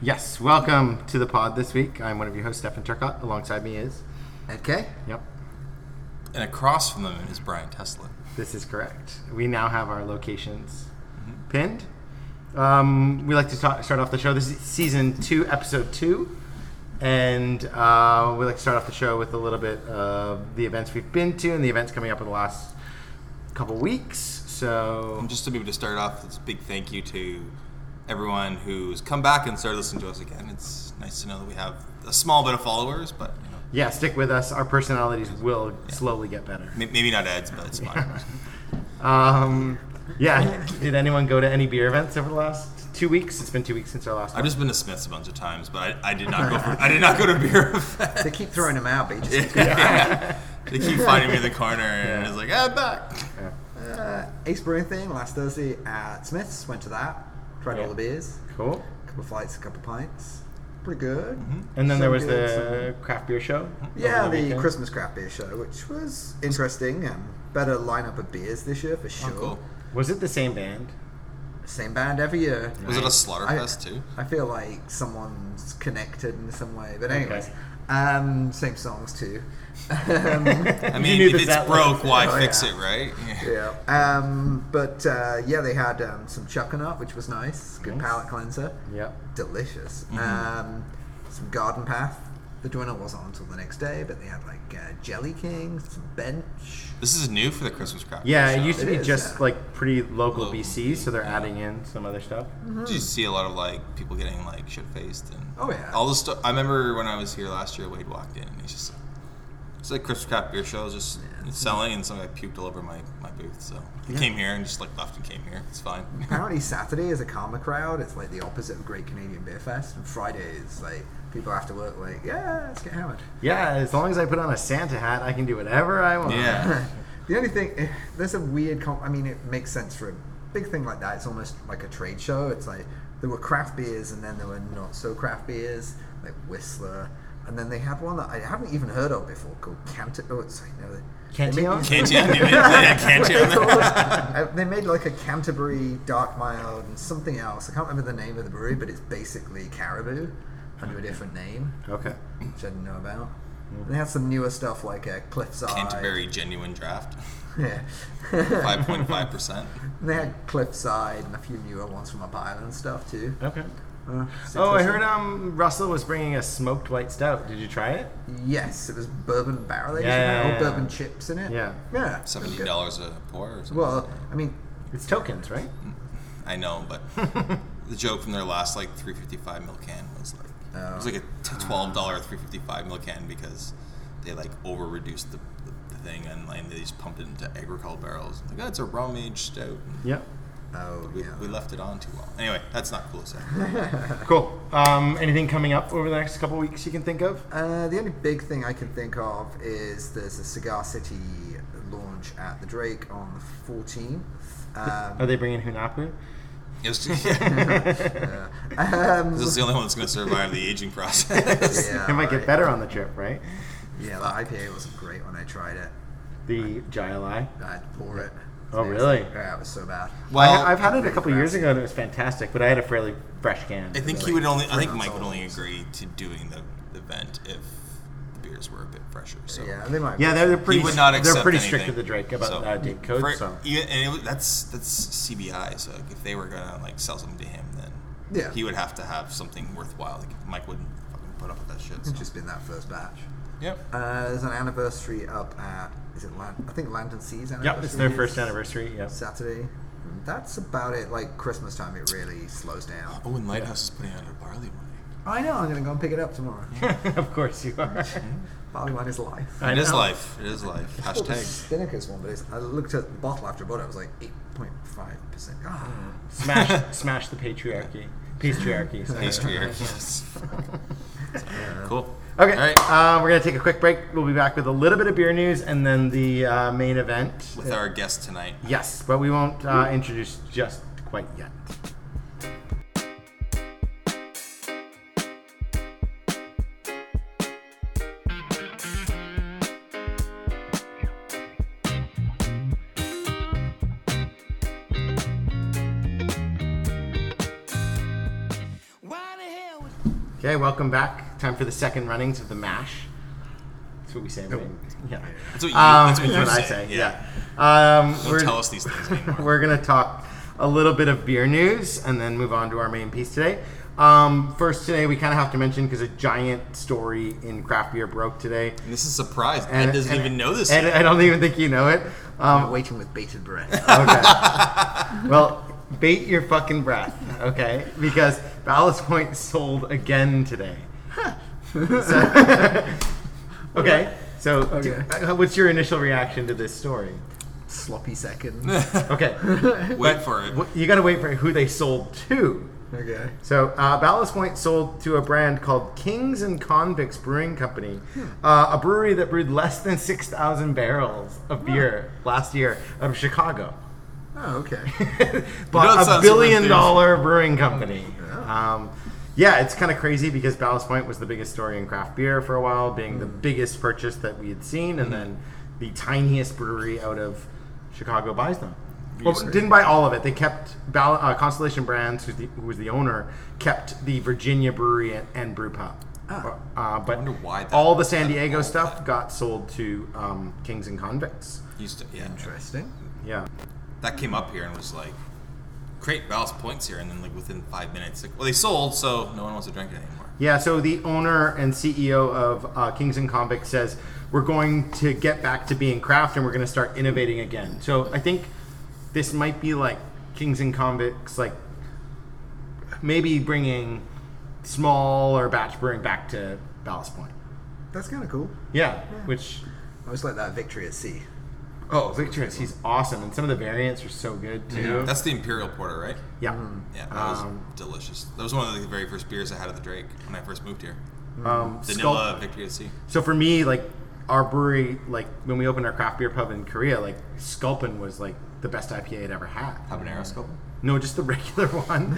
Yes, welcome to the pod this week. I'm one of your hosts, Stefan Turcott. Alongside me is. Ed Okay. Yep, And across from them is Brian Tesla. this is correct. We now have our locations pinned. Um, we like to talk, start off the show. This is season two, episode two. And uh, we like to start off the show with a little bit of the events we've been to and the events coming up in the last couple weeks. So, And just to be able to start off, it's a big thank you to everyone who's come back and started listening to us again. It's nice to know that we have a small bit of followers, but you know, yeah, stick with us. Our personalities will slowly get better. may- maybe not Ed's, but it's fine. Um, yeah. Did anyone go to any beer events over the last two weeks? It's been two weeks since our last I've one. just been to Smith's a bunch of times, but I, I did not go. For, I did not go to beer event. They keep throwing them out, but you just Yeah. They keep finding me in the corner, and it's like, ah, back. uh, Ace Brewing thing last Thursday at Smith's. Went to that. Tried Yeah. all the beers. Cool. A couple of flights, a couple of pints. Pretty good. And then Some there was good, the craft beer show. Yeah, over the. Christmas craft beer show, which was interesting and better lineup of beers this year for sure. Oh, cool. Was it the same band? Same band every year. Was it a I- Slaughterfest too? I feel like someone's connected in some way, but anyways, Okay. um, same songs too. Um, I mean, if it's broke, why Oh, fix yeah. it, right? yeah. Um, but uh, yeah, they had um, some chuckanut, which was nice. Good Nice. palate cleanser. Yep. Delicious. Mm-hmm. Um, some garden path. The dinner wasn't until the next day, but they had like uh, Jelly King, some bench. This is new for the Christmas craft. Yeah, beer it used to It be is, just yeah. like pretty local Local, BC, so they're yeah. adding in some other stuff. Did you see a lot of like people getting like shit faced and Oh, yeah. all the stuff? I remember when I was here last year, Wade walked in and he's just it's like Christmas craft beer show, just selling, and somebody puked all over my, my booth. So he Yeah. came here and just like left and came here. It's fine. Apparently Saturday is a karma crowd. It's like the opposite of Great Canadian Beer Fest. And Friday is like people after work like, yeah, let's get hammered. Yeah, as long as I put on a Santa hat, I can do whatever I want. Yeah. the only thing, eh, there's a weird. Com- I mean, it makes sense for a big thing like that. It's almost like a trade show. It's like there were craft beers, and then there were not so craft beers, like Whistler, and then they had one that I haven't even heard of before called Canter. Oh, it's like no. they- they Cantillon? made- Cantillon? You didn't a Cantillon? They made like a Canterbury Dark Mild and something else. I can't remember the name of the brewery, but it's basically Cariboo under a different name, Okay. which I didn't know about. And they had some newer stuff like uh, Cliffside. Canterbury genuine draft, Yeah. five point five percent. They had Cliffside and a few newer ones from up Island and stuff too. Okay. Uh, Oh, I heard um Russell was bringing a smoked white stout. Did you try it? Yes, it was bourbon barrel aged, Yeah, yeah, yeah. bourbon chips in it. Yeah. yeah. Seventy dollars a pour or something. Well, I mean, It's tokens, right? I know, but the joke from their last like 355 mil can was like it was like a twelve dollar 355 mil can because they like over reduced the, the, the thing and like they just pumped it into agricole barrels. Like, oh, it's a rum aged stout. Yep. Oh We, yeah. we left it on too long. Anyway, that's not cool to say. Cool. Um, anything coming up over the next couple weeks you can think of? Uh, the only big thing I can think of is there's a Cigar City launch at the Drake on the 14th. Um, Are they bringing Hunahpu? It was yeah. um, this is the only one that's going to survive the aging process. yeah, it might get better on the trip, right? Yeah, the IPA wasn't great when I tried it. The Jai I had to pour it. Oh, really? Yeah, it was so bad. Well, I, I've had it a couple years ago and it was fantastic, but I had a fairly fresh can. I think he like would only. I think Mike would only agree to doing the, the event if the beers were a bit fresher. So Yeah, they might. Yeah, they're, they're pretty. he would not they're accept pretty anything. strict with the Drake about So, uh, date code. for- so even- and it, was- that's that's CBI. So if they were gonna like sell something to him, then Yeah. he would have to have something worthwhile. Like Mike wouldn't fucking put up with that shit. So. It's just been that first batch. Yep. Uh, there's an anniversary up at is it Lan- I think Lantern Seas anniversary. yep, it's their first anniversary. Yep. Saturday. That's about it. Like Christmas time, it really slows down. Oh, and Lighthouse is putting out a barley wine. I know. I'm gonna go and pick it up tomorrow. of course you are. Barley wine is life. I It is know. life. It is life. I thought the Hashtag. Spinnaker's one, but it's, I looked at the bottle after I bought it. It was like 8.5 percent. Ah, Smash, smash the patriarchy. Patriarchy. sorry. Pastry. yes. Cool. Okay, All right. uh, we're gonna take a quick break. We'll be back with a little bit of beer news and then the uh, main event. With our guest tonight. Yes, but we won't uh, introduce just quite yet. Okay, welcome back. Time for the second runnings of the mash. That's what we say. right? Yeah. That's what you- Um, that's what you I say, say. yeah. Yeah. Um, Don't we're, tell us these things anymore. we're gonna talk a little bit of beer news and then move on to our main piece today. Um, first, today we kind of have to mention because a giant story in craft beer broke today. And this is a surprise. And- Ed doesn't and- even know this. And yet. I don't even think you know it. Um, I'm waiting with bated breath. Okay. well, bait your fucking breath, okay? Because Ballast Point sold again today. So- okay. So, do- Okay. uh, what's your initial reaction to this story? Sloppy seconds. Okay. Wait for it. Wh- You got to wait for who they sold to. okay. So, uh, Ballast Point sold to a brand called Kings and Convicts Brewing Company, uh, a brewery that brewed less than 6,000 barrels of beer last year of Chicago. Oh, okay. but know a sounds billion dollar brewing company. Um, yeah, it's kind of crazy because Ballast Point was the biggest story in craft beer for a while, being the biggest purchase that we had seen, and then the tiniest brewery out of Chicago buys them. Well, didn't buy all of it. They kept Ball- uh, Constellation Brands, who's the, who was the owner, kept the Virginia brewery and, and brew pub. Ah. Uh, but why that- all the San Diego stuff that. got sold to um, Kings and Convicts. Used to, yeah. Interesting. Yeah. That came up here and was like, create ballast points here, and then like within five minutes, like, well, they sold, so no one wants to drink it anymore. Yeah, so the owner and CEO of uh, Kings and Convicts says we're going to get back to being craft and we're going to start innovating again. So I think this might be like Kings and Convicts, like maybe bringing small or batch brewing back to Ballast Point. That's kind of cool. Yeah, which I was like that victory at sea. Oh, Victorious, he's awesome, and some of the variants are so good too. That's the Imperial Porter, right? yeah. Yeah, that was Um, delicious. That was one of the very first beers I had at the Drake when I first moved here. Um, Vanilla Sculp- Victory at Sea. So for me, like our brewery, like when we opened our craft beer pub in Korea, like Sculpin was like the best IPA I'd ever had. Habanero scope. No, just the regular one.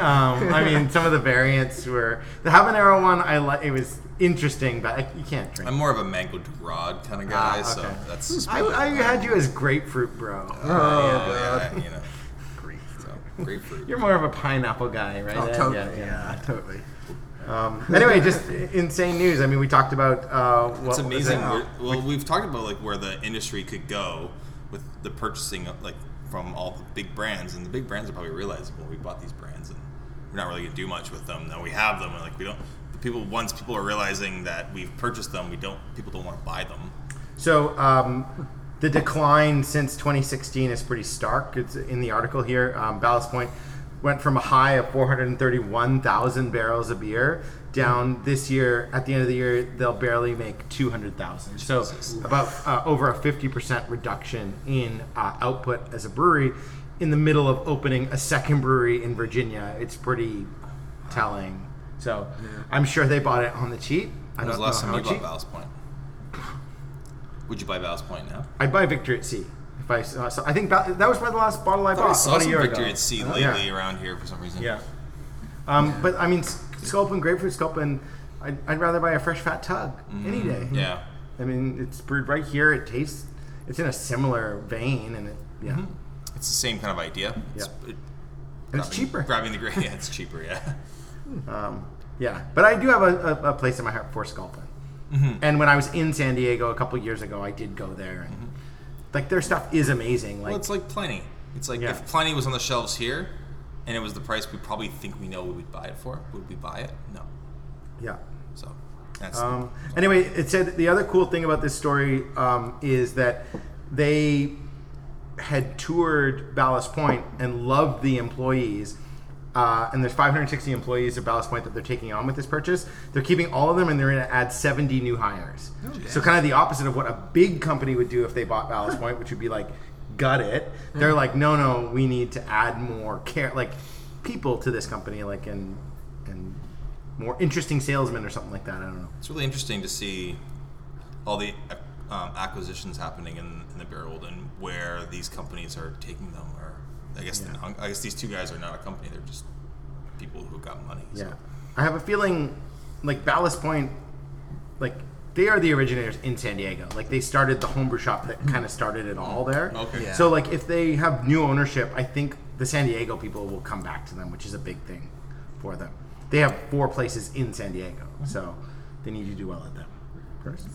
um, I mean, some of the variants were the habanero one. I like. It was interesting, but I, you can't drink. I'm more of a mango Dorado kind of guy, Ah, so that's. I, I had you as grapefruit, bro. yeah, yeah, you know, Grief. so grapefruit. You're more of a pineapple guy, right? Oh, totally. Yeah, Yeah, yeah. totally. Um, anyway, just insane news. I mean, we talked about. Uh, what It's was amazing. it? Where, well, we've talked about like where the industry could go with the purchasing of like from all the big brands, and the big brands are probably realizing, well, we bought these brands, and we're not really gonna do much with them. Now we have them, and like we don't. The people once people are realizing that we've purchased them, we don't. People don't want to buy them. So um, the decline since 2016 is pretty stark. It's in the article here. Um, Ballast Point went from a high of 431,000 barrels of beer down this year. At the end of the year, they'll barely make 200,000. So about uh, over a 50% reduction in uh, output as a brewery. In the middle of opening a second brewery in Virginia, it's pretty telling. So I'm sure they bought it on the cheap. I When was don't the last know time how you cheap. bought Ballast Point? Would you buy Ballast Point now? I'd buy Victory at Sea. If I saw, so I think that, that was probably the last bottle I I thought I bought saw about a some year Victory ago. at Sea Oh, lately yeah. around here for some reason. Yeah. Um, but I mean, S- Sculpin, grapefruit Sculpin, I'd, I'd rather buy a fresh fat tug any day. Mm-hmm. Yeah. I mean, it's brewed right here. It tastes, it's in a similar vein, and it, yeah, Mm-hmm. It's the same kind of idea. It's, Yeah. it, and it's cheaper. Grabbing the grain, yeah, it's cheaper. Yeah. Um, yeah, but I do have a, a, a place in my heart for Sculpin. Mm-hmm. And when I was in San Diego a couple years ago, I did go there, and like their stuff is amazing. Like, Mm-hmm. Well, it's like Plenty. It's like Yeah. if Plenty was on the shelves here, and it was the price we probably think we know we would buy it for, would we buy it? No. yeah. So that's Um, anyway, it said the other cool thing about this story um, is that they had toured Ballast Point and loved the employees. Uh, and there's 560 employees at Ballast Point that they're taking on with this purchase. They're keeping all of them, and they're going to add 70 new hires. so kind of the opposite of what a big company would do if they bought Ballast Point, which would be like gut it. They're like, no, no, we need to add more care, like people to this company, like and and more interesting salesmen or something like that. I don't know. it's really interesting to see all the um, acquisitions happening in, in the beer world and where these companies are taking them. Or I guess they're not- I guess these two guys are not a company; they're just people who got money. so. Yeah, I have a feeling like Ballast Point, like they are the originators in San Diego. Like they started the homebrew shop that kind of started it all there. Okay. Yeah. So like if they have new ownership, I think the San Diego people will come back to them, which is a big thing for them. they have four places in San Diego, so they need you to do well at them. First.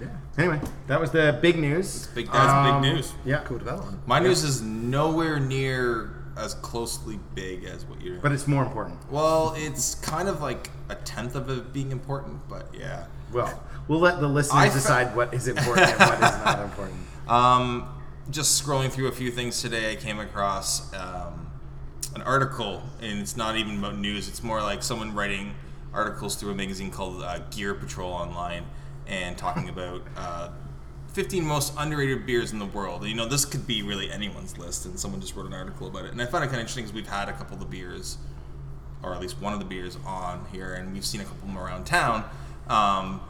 Yeah. Anyway, that was the big news. Big- that's big Um, news. Yeah, Cool development. My news is nowhere near as closely big as what you're. but it's more important. well, it's kind of like a tenth of it being important, but yeah. Well, we'll let the listeners I fe- decide what is important and what is not important. Um, just scrolling through a few things today, I came across um, an article, and it's not even about news. It's more like someone writing articles through a magazine called uh, Gear Patrol Online, and talking about uh, 15 most underrated beers in the world. And, you know, this could be really anyone's list, and someone just wrote an article about it. And I found it kind of interesting because we've had a couple of the beers, or at least one of the beers, on here, and we've seen a couple more around town. Um,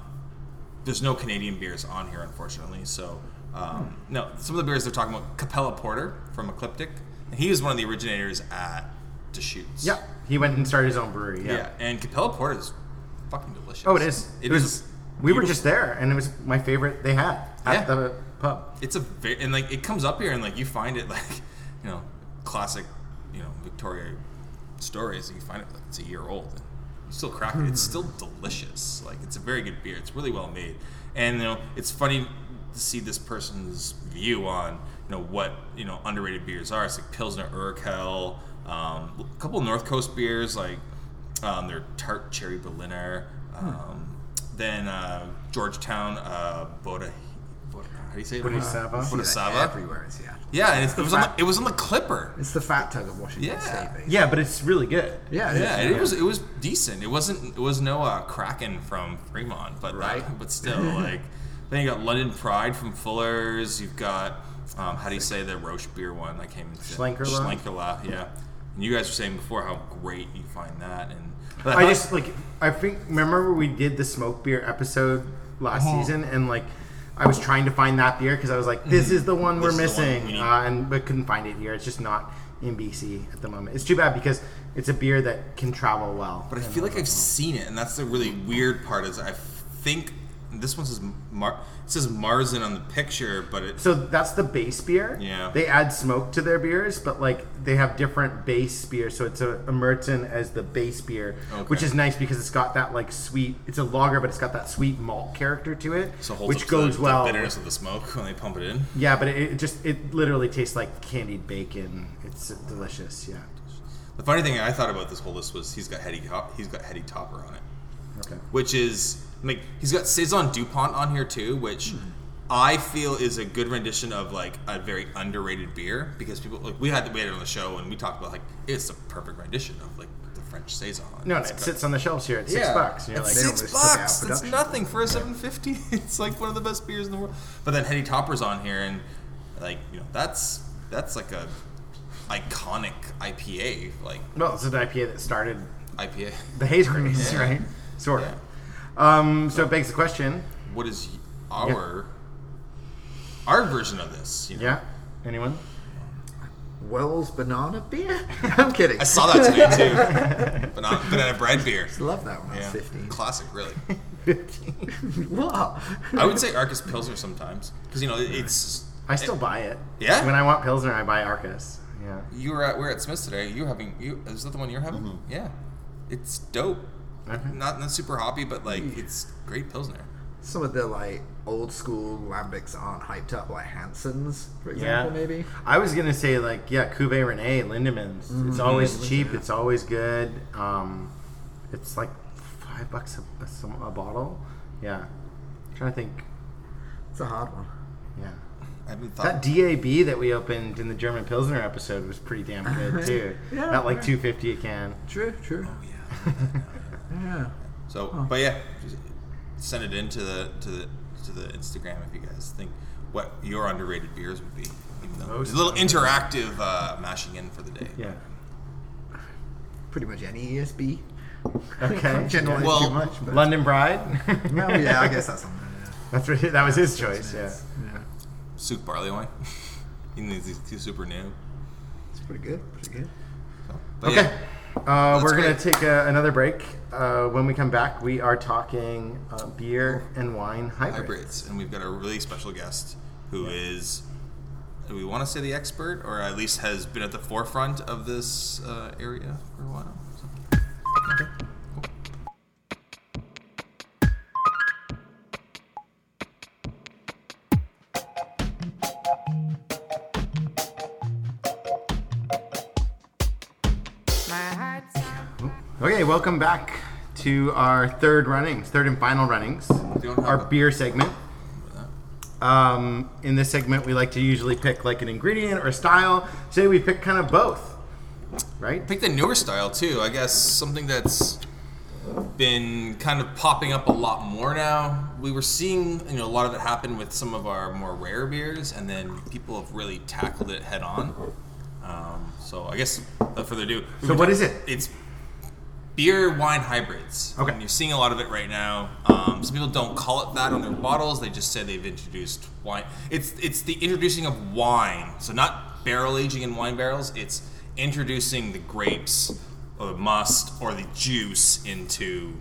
there's no Canadian beers on here, unfortunately. So, um, no, some of the beers they're talking about Capella Porter from Ecliptic, and he was one of the originators at Deschutes. Yeah, he went and started his own brewery. yeah, Yeah. and Capella Porter is fucking delicious. Oh, it is. It, was. is we were just there, and it was my favorite they had at Yeah. the pub. It's a very and like it comes up here and like you find it like you know classic you know Victoria stories. You find it like it's a year old. And still crack it. It's still delicious. Like it's a very good beer. It's really well made. And you know it's funny to see this person's view on you know what you know underrated beers are. It's like Pilsner Urquell, um, a couple North Coast beers like um, their tart cherry Berliner. Um, Then uh, Georgetown uh, Boda. Boda- How do you say it? Bodhizafa? See that everywhere. It's, yeah. Yeah, and it's, it was on the, it was on the Clipper. It's the fat tug of Washington Yeah. State. Basically. Yeah, but it's really good. Yeah. Yeah, is. it was it was decent. It wasn't it was no uh, Kraken from Fremont, but Right. that, but still like. Then you got London Pride from Fuller's. You've got um, how do you say the Rauch beer one? that came in Schlenkerla? Schlenkerla, yeah. And you guys were saying before how great you find that, and but I just like I think remember we did the smoke beer episode last Uh-huh. season, and like I was trying to find that beer because I was like, this is the one we're Mm-hmm. This is the one missing, we need. uh, and but couldn't find it here. It's just not in BC at the moment. It's too bad because it's a beer that can travel well. But I feel like I've seen it, and that's the really weird part. Is I think this one says Mar- it says Marzen on the picture, but it So that's the base beer. Yeah. They add smoke to their beers, but like they have different base beers. So it's a, a Marzen as the base beer, which is nice because it's got that like sweet. It's a lager, but it's got that sweet malt character to it, so which goes the, well. the bitterness of the smoke when they pump it in. Yeah, but it, it just it literally tastes like candied bacon. It's delicious. Yeah. The funny thing I thought about this whole list was he's got Hetty he's got Heady Topper on it, Okay. which is like he's got Saison Dupont on here too, which I feel is a good rendition of like a very underrated beer because people like we had we had it on the show and we talked about like it's a perfect rendition of like the French Saison. No, no, it sits on the shelves here at six bucks. You're It's like, six bucks. That's production. nothing for a seven fifty. It's like one of the best beers in the world. But then Heady Topper's on here, and like you know, that's that's like a iconic IPA, like well, it's an IPA that started IPA. the haze craze, Yeah. right? Sort of. Um, so it begs the question. What is our our version of this? You know? Yeah. Anyone? Wells banana beer. I'm kidding. I saw that today too. banana, banana bread beer. I Love that one. Yeah, 15. classic, really. What? I would say Arcus Pilsner sometimes because you know it- it's. I still buy it. Yeah? When I want Pilsner, I buy Arcus. Yeah. You were at we are at Smith's today. You were having you is that the one you're having? Yeah, it's dope. Okay. Not not super hoppy, but like it's great pilsner. Some of the like old school lambics aren't hyped up, like Hanssens, for example, Yeah. maybe. I was gonna say like yeah, Cuvée Rene, Lindemans. It's always cheap. Yeah. It's always good. Um, it's like five bucks a, a, a bottle. Yeah. trying to think. It's a hard one. Yeah. I That. DAB that we opened in the German Pilsner episode was pretty damn good too. Yeah, At like yeah. two fifty a can. True, true. oh yeah. Yeah. So, but yeah, just send it into the to the to the Instagram if you guys think what your underrated beers would be. Even though Most it's a little interactive uh, mashing in for the day. Yeah. Pretty much any ESB. Okay. Generalize Well, too much, but London Pride. well, yeah, I guess that's on there. That's what, that was his choice. Yeah. Yeah. Souk barley wine. Even though these two super new. It's pretty good. Pretty good. So, but Okay. yeah, Uh, we're gonna take a, another break. Uh, when we come back, we are talking uh, beer and wine hybrids. hybrids, and we've got a really special guest who is. Do we want to say the expert, or at least has been at the forefront of this uh, area for a while? So. Okay, welcome back to our third runnings, third and final runnings, our beer segment. Um, in this segment, we like to usually pick like an ingredient or a style. Today, we pick kind of both, right? Pick the newer style too. I guess something that's been kind of popping up a lot more now. We were seeing, you know, a lot of it happen with some of our more rare beers, and then people have really tackled it head on. Um, so I guess without further ado, So what is it? It's beer wine hybrids. Okay. And you're seeing a lot of it right now. Um, some people don't call it that on their bottles. They just say they've introduced wine. It's it's the introducing of wine. So not barrel aging in wine barrels. It's introducing the grapes or the must or the juice into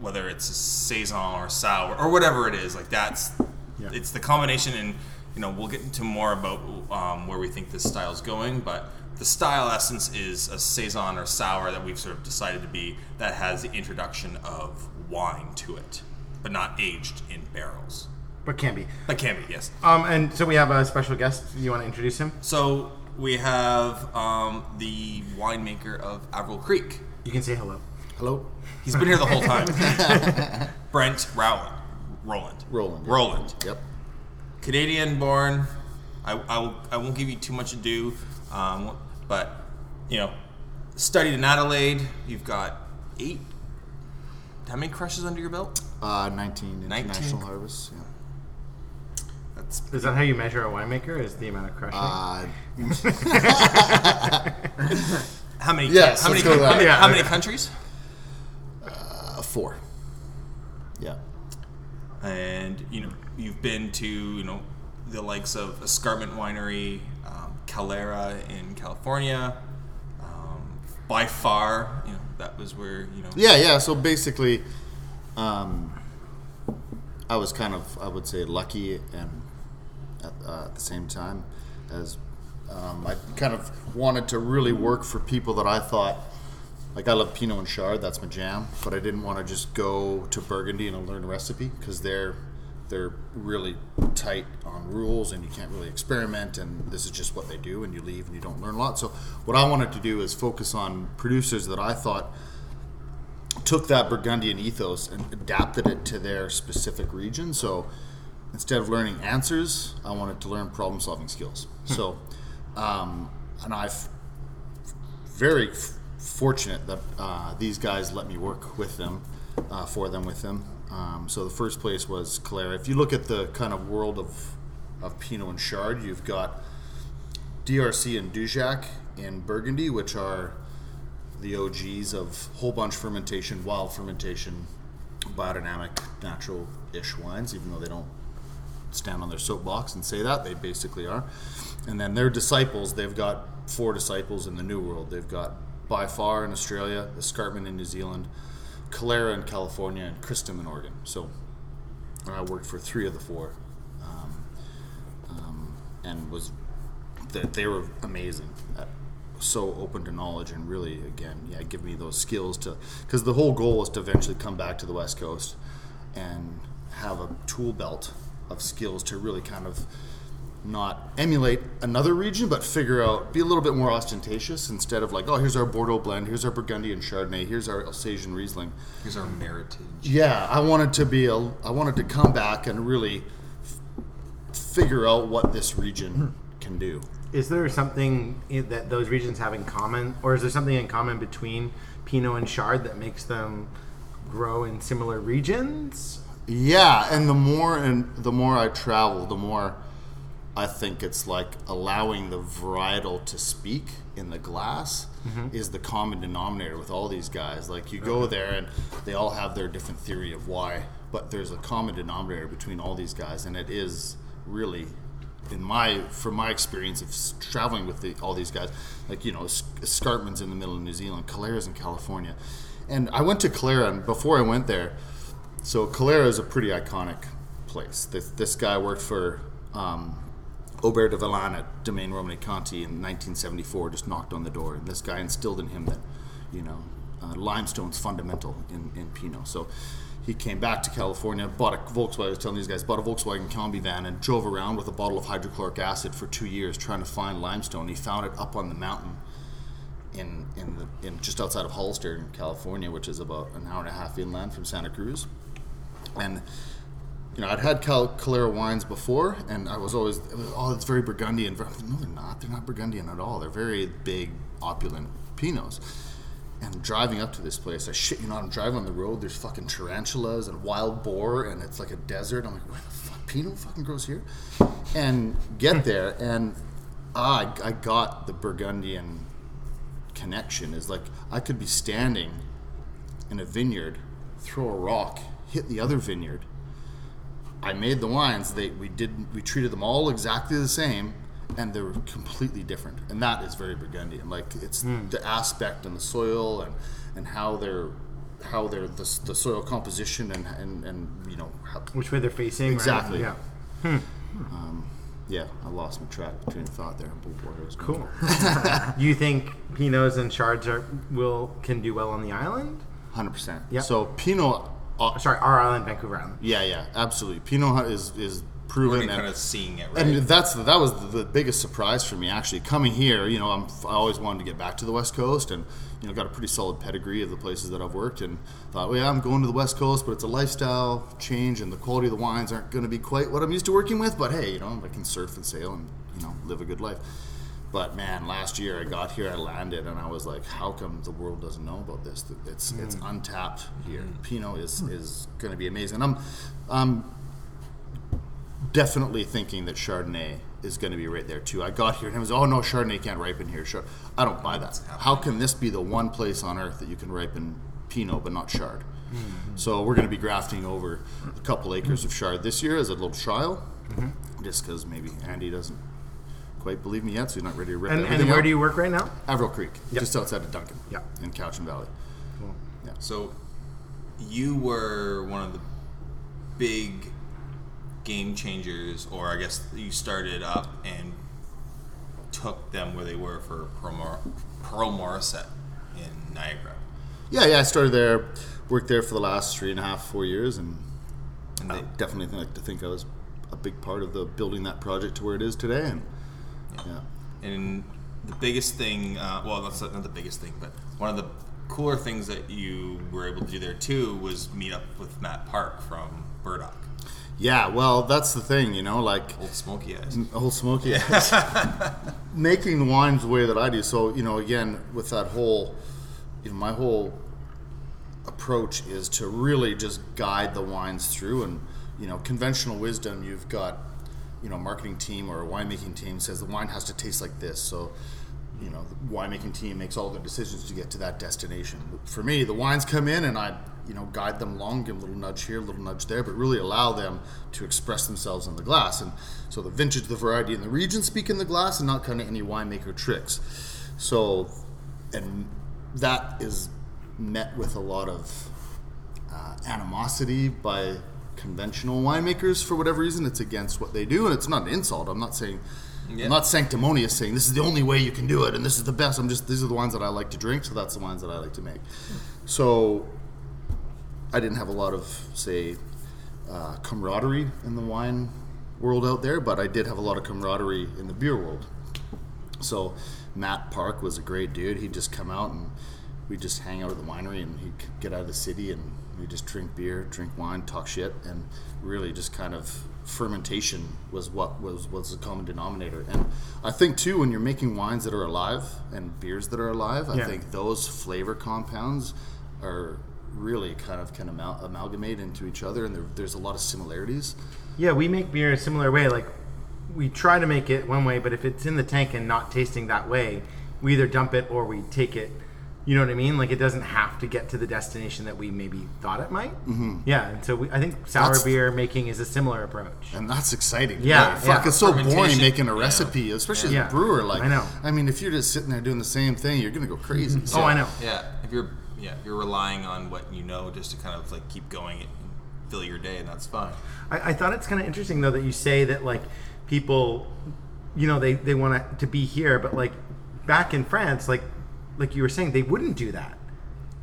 whether it's a saison or sour or whatever it is. Like that's Yeah. it's the combination and you know we'll get into more about um, where we think this style's going but the style essence is a saison or sour that we've sort of decided to be that has the introduction of wine to it but not aged in barrels But can be. but can be yes Um, and so we have a special guest. You want to introduce him? so we have um, the winemaker of Averill Creek You can say hello. Hello? he's been here the whole time Brent Rowland Roland Roland. yeah. Roland Yep. Canadian born. I, I, will, I won't give you too much ado, um, but you know, studied in Adelaide. You've got eight. How many crushes under your belt? Uh, 19 19. international harvests. Yeah. That's Is that how you measure a winemaker? Is the amount of crushing? Uh, how many? Yes, how many? let's go with How many, Yeah, how many countries? uh, four. Yeah. And you know, you've been to you know the likes of Escarpment Winery, Calera in California. Um, by far, you know that was where you know. Yeah, yeah. So basically, um, I was kind of, I would say, lucky and at, uh, at the same time as um, I kind of wanted to really work for people that I thought, like I love Pinot and Chard, that's my jam, but I didn't want to just go to Burgundy and learn a recipe because they're they're really tight on rules and you can't really experiment and this is just what they do and you leave and you don't learn a lot. So what I wanted to do is focus on producers that I thought took that Burgundian ethos and adapted it to their specific region. So instead of learning answers, I wanted to learn problem solving skills. So, um, and I've very f- fortunate that uh, these guys let me work with them, uh, for them with them. Um, so the first place was Calera. If you look at the kind of world of of Pinot and Chard, you've got DRC and Dujac in Burgundy, which are the OGs of whole bunch fermentation, wild fermentation, biodynamic, natural-ish wines, even though they don't stand on their soapbox and say that, they basically are. And then their disciples, they've got four disciples in the New World. They've got By Farr in Australia, Escarpment in New Zealand, Calera in California, and Cristom in Oregon. So I worked for three of the four, um, um, and was that they were amazing. Uh, so open to knowledge and really, again, yeah, give me those skills to because the whole goal is to eventually come back to the West Coast and have a tool belt of skills to really kind of not emulate another region, but figure out, be a little bit more ostentatious instead of like, oh, here's our Bordeaux blend, here's our Burgundian Chardonnay, here's our Alsatian Riesling. Here's our meritage. Yeah, I wanted to be a, I wanted to come back and really f- figure out what this region hmm. can do. Is there something that those regions have in common, or is there something in common between Pinot and Chard that makes them grow in similar regions? Yeah, and the more and the more I travel, the more I think it's like allowing the varietal to speak in the glass is the common denominator with all these guys. Like you go there and they all have their different theory of why, but there's a common denominator between all these guys, and it is really in my from my experience of traveling with the, all these guys, like you know, Escarpment's in the middle of New Zealand, Calera's in California, and I went to Calera, and before I went there, so Calera is a pretty iconic place. This, this guy worked for um, Aubert de Villaine at Domaine Romanée-Conti in 1974. Just knocked on the door, and this guy instilled in him that, you know, uh, limestone's fundamental in, in Pinot. So he came back to California, bought a Volkswagen. I was telling these guys, bought a Volkswagen Combi van and drove around with a bottle of hydrochloric acid for two years trying to find limestone. He found it up on the mountain in in the in just outside of Hollister in California, which is about an hour and a half inland from Santa Cruz. And you know, I'd had Cal- Calera wines before, and I was always, it was, oh, it's very Burgundian. No, they're not. They're not Burgundian at all. They're very big, opulent Pinots. And driving up to this place, I shit you know, I'm driving on the road. There's fucking tarantulas and wild boar, and it's like a desert. I'm like, where the fuck Pinot fucking grows here? And get there, and ah, I, I got the Burgundian connection. Is like I could be standing in a vineyard, throw a rock, hit the other vineyard. I made the wines. They we did we treated them all exactly the same, and they were completely different. And that is very Burgundian. Like it's hmm. the aspect and the soil and and how they're how they're the, the soil composition and and, and you know how, Which way they're facing. right? Exactly. Yeah. Hmm. Um, yeah I lost my track between thought there. I was. Cool. you think Pinots and Chards are will can do well on the island? Hundred percent. Yeah. So Pinot. Uh, Sorry, our island, Vancouver Island. yeah, yeah, absolutely. Pinot is is proven and, kind of seeing it, right? and that's the, that was the, the biggest surprise for me actually coming here. You know, I'm, I always wanted to get back to the West Coast, and you know, got a pretty solid pedigree of the places that I've worked, and thought, well, yeah, I'm going to the West Coast, but it's a lifestyle change, and the quality of the wines aren't going to be quite what I'm used to working with. But hey, you know, I can surf and sail and you know live a good life. But man, last year I got here, I landed, and I was like, "How come the world doesn't know about this? It's hmm. it's untapped here. Hmm. Pinot is is going to be amazing." I'm I'm definitely thinking that Chardonnay is going to be right there too. I got here and it was, "Oh no, Chardonnay can't ripen here." Sure, I don't buy that. How can this be the one place on earth that you can ripen Pinot but not Chard? Hmm. So we're going to be grafting over a couple acres of Chard this year as a little trial, mm-hmm. just because maybe Andy doesn't quite believe me yet, so he's not ready to rip And, everything and where out. do you work right now? Averill Creek, Yep. just outside of Duncan, Yeah. in Cowichan Valley. So, you were one of the big game changers, or I guess you started up and took them where they were for Pearl, Pearl Morissette in Niagara. Yeah, yeah, I started there, worked there for the last three and a half, four years, and And I they, definitely like to think I was a big part of the building that project to where it is today. And yeah, and the biggest thing, uh, well, that's not the biggest thing, but one of the cooler things that you were able to do there too was meet up with Matt Park from Burdock, yeah. Well, that's the thing, you know, like Old Smoky Eyes. Old Smoky Eyes. Making the wines the way that I do. So, you know, again, with that whole, you know, my whole approach is to really just guide the wines through. And, you know, conventional wisdom, you've got, you know, marketing team or a winemaking team says the wine has to taste like this. So, you know, the winemaking team makes all the decisions to get to that destination. For me, the wines come in and I, you know, guide them along, give them a little nudge here, a little nudge there, but really allow them to express themselves in the glass. And so the vintage, the variety, and the region speak in the glass and not kind of any winemaker tricks. So, and that is met with a lot of uh, animosity by conventional winemakers for whatever reason. It's against what they do, and it's not an insult. I'm not saying, Yeah. I'm not sanctimonious saying this is the only way you can do it, and this is the best. I'm just these are the wines that I like to drink, so that's the wines that I like to make. So, I didn't have a lot of say uh, camaraderie in the wine world out there, but I did have a lot of camaraderie in the beer world. So Matt Park was a great dude. He'd just come out and we'd just hang out at the winery and he'd get out of the city and we'd just drink beer, drink wine, talk shit, and really just kind of fermentation was what was was the common denominator. And I think too when you're making wines that are alive and beers that are alive, I Yeah. think those flavor compounds are really kind of can amal- amalgamate into each other and there, there's a lot of similarities. Yeah, we make beer a similar way. Like we try to make it one way, but if it's in the tank and not tasting that way, we either dump it or we take it. You know what I mean? Like it doesn't have to get to the destination that we maybe thought it might. Mm-hmm. Yeah, and so we, I think sour That's- beer making is a similar approach. And that's exciting. Yeah, Like, fuck, yeah. it's so boring Fermentation, making a yeah. recipe, especially Yeah. as a brewer. Like, I know. I mean, if you're just sitting there doing the same thing, you're gonna go crazy. So, oh, I know. Yeah, if you're yeah, if you're relying on what you know just to kind of like keep going and fill your day, and that's fine. I, I thought it's kind of interesting though that you say that like people, you know, they they want to be here, but like back in France, like like you were saying, they wouldn't do that.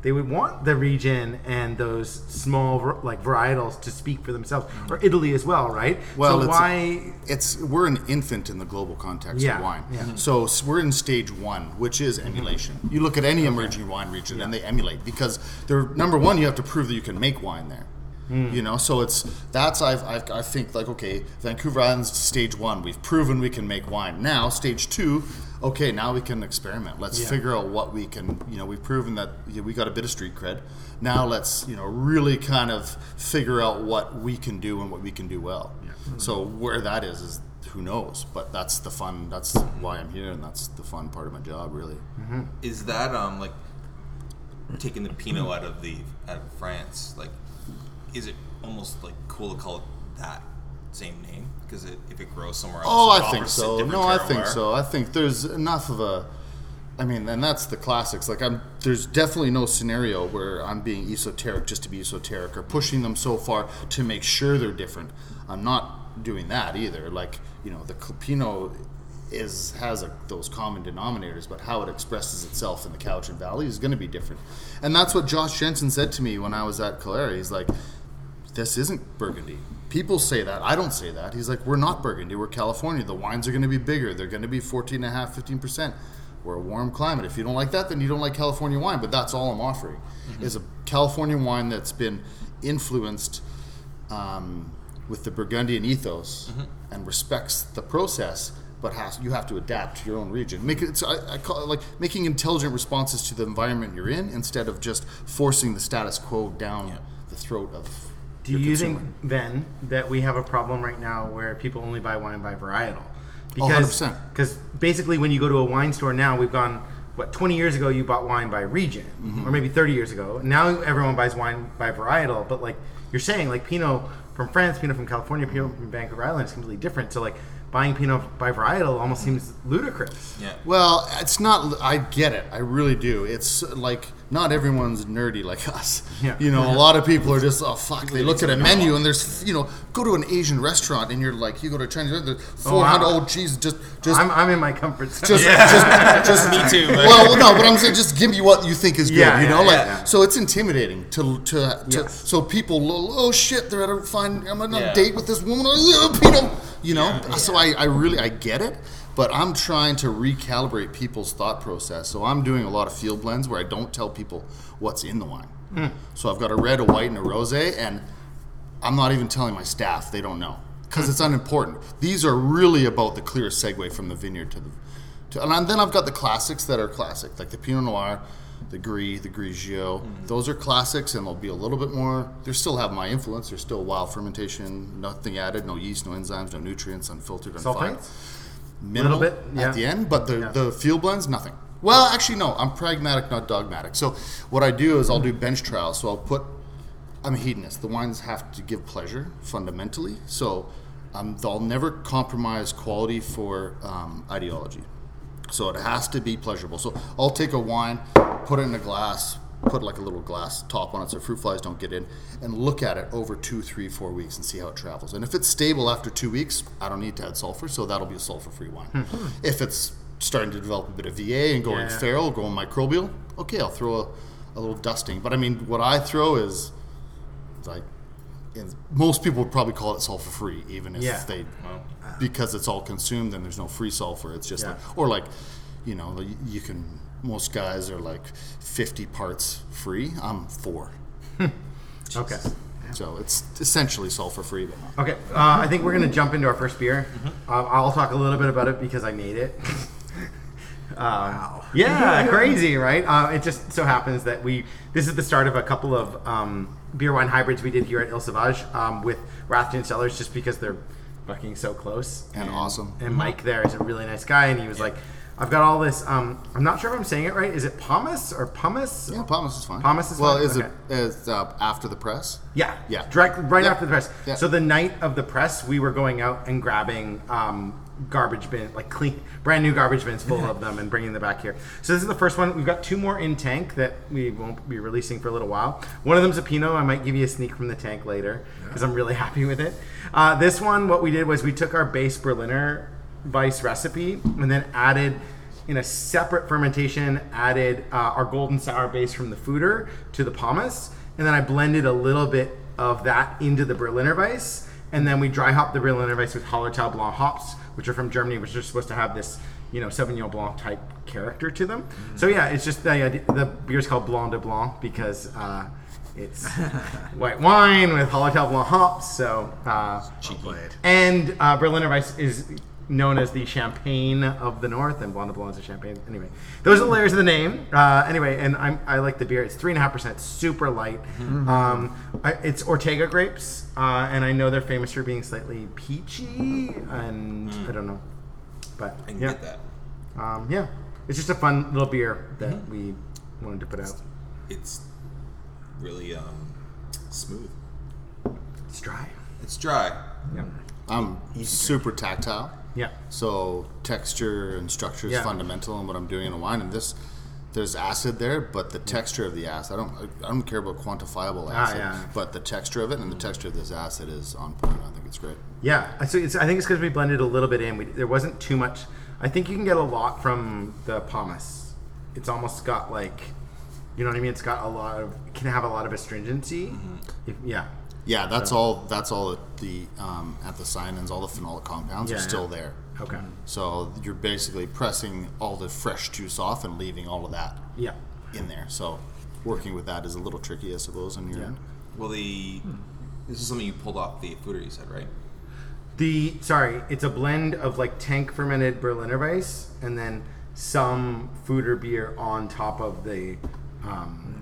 they would want the region and those small like varietals to speak for themselves, mm. or Italy as well, right? Well, so it's, why? it's we're an infant in the global context Yeah, of wine. yeah. Mm-hmm. So we're in stage one, which is mm-hmm. emulation. You look at any emerging wine region, and they emulate because they're number one. You have to prove that you can make wine there. Mm. You know, so it's that's I've, I've I think like okay, Vancouver Island's stage one. We've proven we can make wine. Now stage two. Okay, now we can experiment. Let's Yeah. figure out what we can. You know, we've proven that you know, we got a bit of street cred. Now let's you know really kind of figure out what we can do and what we can do well. So where that is is who knows. But that's the fun. That's why I'm here, and that's the fun part of my job, really. Is that um like taking the Pinot out of the out of France? Like, is it almost like cool to call it that same name because it, if it grows somewhere else? Oh, I think so. No, I think so. I think there's enough of a. I mean, and that's the classics. Like, I'm there's definitely no scenario where I'm being esoteric just to be esoteric or pushing them so far to make sure they're different. I'm not doing that either. Like, you know, the Pinot is has a, those common denominators, but how it expresses itself in the Cowichan Valley is going to be different. And that's what Josh Jensen said to me when I was at Calera. He's like, this isn't Burgundy. People say that. I don't say that. He's like, we're not Burgundy. We're California. The wines are going to be bigger. They're going to be 14 and a half, 15%. We're a warm climate. If you don't like that, then you don't like California wine. But that's all I'm offering is a California wine that's been influenced um, with the Burgundian ethos and respects the process, but has you have to adapt to your own region. Make it. So I, I call it like making intelligent responses to the environment you're in instead of just forcing the status quo down Yeah. the throat of. Do you consumer. think then that we have a problem right now where people only buy wine by varietal? Oh, 100%. because basically when you go to a wine store now, we've gone what 20 years ago you bought wine by region, Mm-hmm. or maybe 30 years ago. Now everyone buys wine by varietal, but like you're saying, like Pinot from France, Pinot from California, Pinot from Vancouver Island is completely different. So like buying Pinot by varietal almost seems ludicrous. Yeah. Well, it's not. I get it. I really do. It's like not everyone's nerdy like us. Yeah. You know, a lot of people are just oh fuck. They look at a menu and there's you know go to an Asian restaurant and you're like you go to a Chinese restaurant. There's Oh, four wow. hundred. Oh, geez, just just I'm, I'm in my comfort zone. just, just, just Me too. But well, no, but I'm saying just give me what you think is good. Yeah, you yeah, know, like yeah. so it's intimidating to to, to Yes. so people oh shit they're at a fine I'm on a Yeah. date with this woman oh, Pinot, you know. So I, I really I get it, but I'm trying to recalibrate people's thought process. So I'm doing a lot of field blends where I don't tell people what's in the wine. Hmm. So I've got a red, a white, and a rosé, and I'm not even telling my staff; they don't know because it's unimportant. These are really about the clear segue from the vineyard to the. To, and then I've got the classics that are classic, like the Pinot Noir, the Gris, the Grigio. Those are classics, and they'll be a little bit more. They still have my influence. They're still wild fermentation, nothing added, no yeast, no enzymes, no nutrients, unfiltered, unfired. Minimal bit, yeah. at the end, but the Yeah. the field blends, nothing. Well, actually, no. I'm pragmatic, not dogmatic. So what I do is I'll do bench trials. So I'll put I'm a hedonist. The wines have to give pleasure fundamentally. So um, they'll never compromise quality for um, ideology. So it has to be pleasurable. So I'll take a wine, put it in a glass, put like a little glass top on it so fruit flies don't get in, and look at it over two, three, four weeks and see how it travels. And if it's stable after two weeks, I don't need to add sulfur, so that'll be a sulfur-free wine. Hmm. if it's starting to develop a bit of VA and going Yeah. feral, going microbial, okay, I'll throw a, a little dusting. But I mean, what I throw is like and most people would probably call it sulfur free, even if Yeah. they because it's all consumed and there's no free sulfur. It's just Yeah. like or like you know you- you can most guys are like 50 parts free. I'm four, Okay. so it's essentially sulfur free, but not. Okay, uh, I think we're gonna jump into our first beer. Mm-hmm. Uh, I'll talk a little bit about it because I made it. Um, Wow. Yeah, crazy, right? Uh, it just so happens that we this is the start of a couple of um, beer wine hybrids we did here at Île Sauvage um, with Rathjen Cellars, just because they're fucking so close And awesome. And Mike there is a really nice guy, and he was like, "I've got all this. Um, I'm not sure if I'm saying it right. Is it pomace or pumice? Yeah, pomace is fine. pomace is fine. well, fine? is Okay. it is uh, after the press? Yeah, Yeah. Direct right Yeah. after the press. Yeah. So the night of the press, we were going out and grabbing um, garbage bin, like clean, brand new garbage bins full of them, and bringing them back here. So this is the first one. We've got two more in tank that we won't be releasing for a little while. One of them's a Pinot. I might give you a sneak from the tank later because I'm really happy with it. Uh, this one, what we did was we took our base Berliner Weiss recipe and then added in a separate fermentation, added uh, our golden sour base from the Foeder to the pomace, and then I blended a little bit of that into the Berliner Weiss, and then we dry hopped the Berliner Weiss with Hallertau Blanc hops, which are from Germany, which are supposed to have this, you know, Sauvignon Blanc type character to them. So yeah, it's just the idea, the beer's called Blanc de Blanc because uh, it's white wine with Hallertau Blanc hops. So uh. And uh, Berliner Weiss is known as the champagne of the north, and Blanc de Blanc is a champagne. Anyway, those are the layers of the name. Uh, anyway, and I'm, I like the beer. It's three and a half percent, super light. Um, I, it's Ortega grapes, uh, and I know they're famous for being slightly peachy, and I don't know, but I can yeah, get that. Um, yeah, it's just a fun little beer that we wanted to put out. It's really um, smooth. It's dry. It's dry. Yeah, I'm super tactile. Yeah. So texture and structure is Yeah. fundamental in what I'm doing in a wine. And this, there's acid there, but the texture of the acid, I don't, I don't care about quantifiable Ah, acid, yeah. but the texture of it and the texture of this acid is on point. I think it's great. Yeah, so it's, I think it's because we blended a little bit in. We, there wasn't too much. I think you can get a lot from the pomace. It's almost got like, you know what I mean. It's got a lot of can have a lot of astringency. If, yeah, Yeah, that's all. That's all the, at the um, anthocyanins, all the phenolic compounds Yeah, are still yeah. there. okay, So you're basically pressing all the fresh juice off and leaving all of that yeah, in there. So working with that is a little tricky, I suppose. And you're Yeah. Well, the this is something you pulled off the foeder. You said right? The sorry, it's a blend of like tank fermented Berliner Weiss and then some foeder beer on top of the um,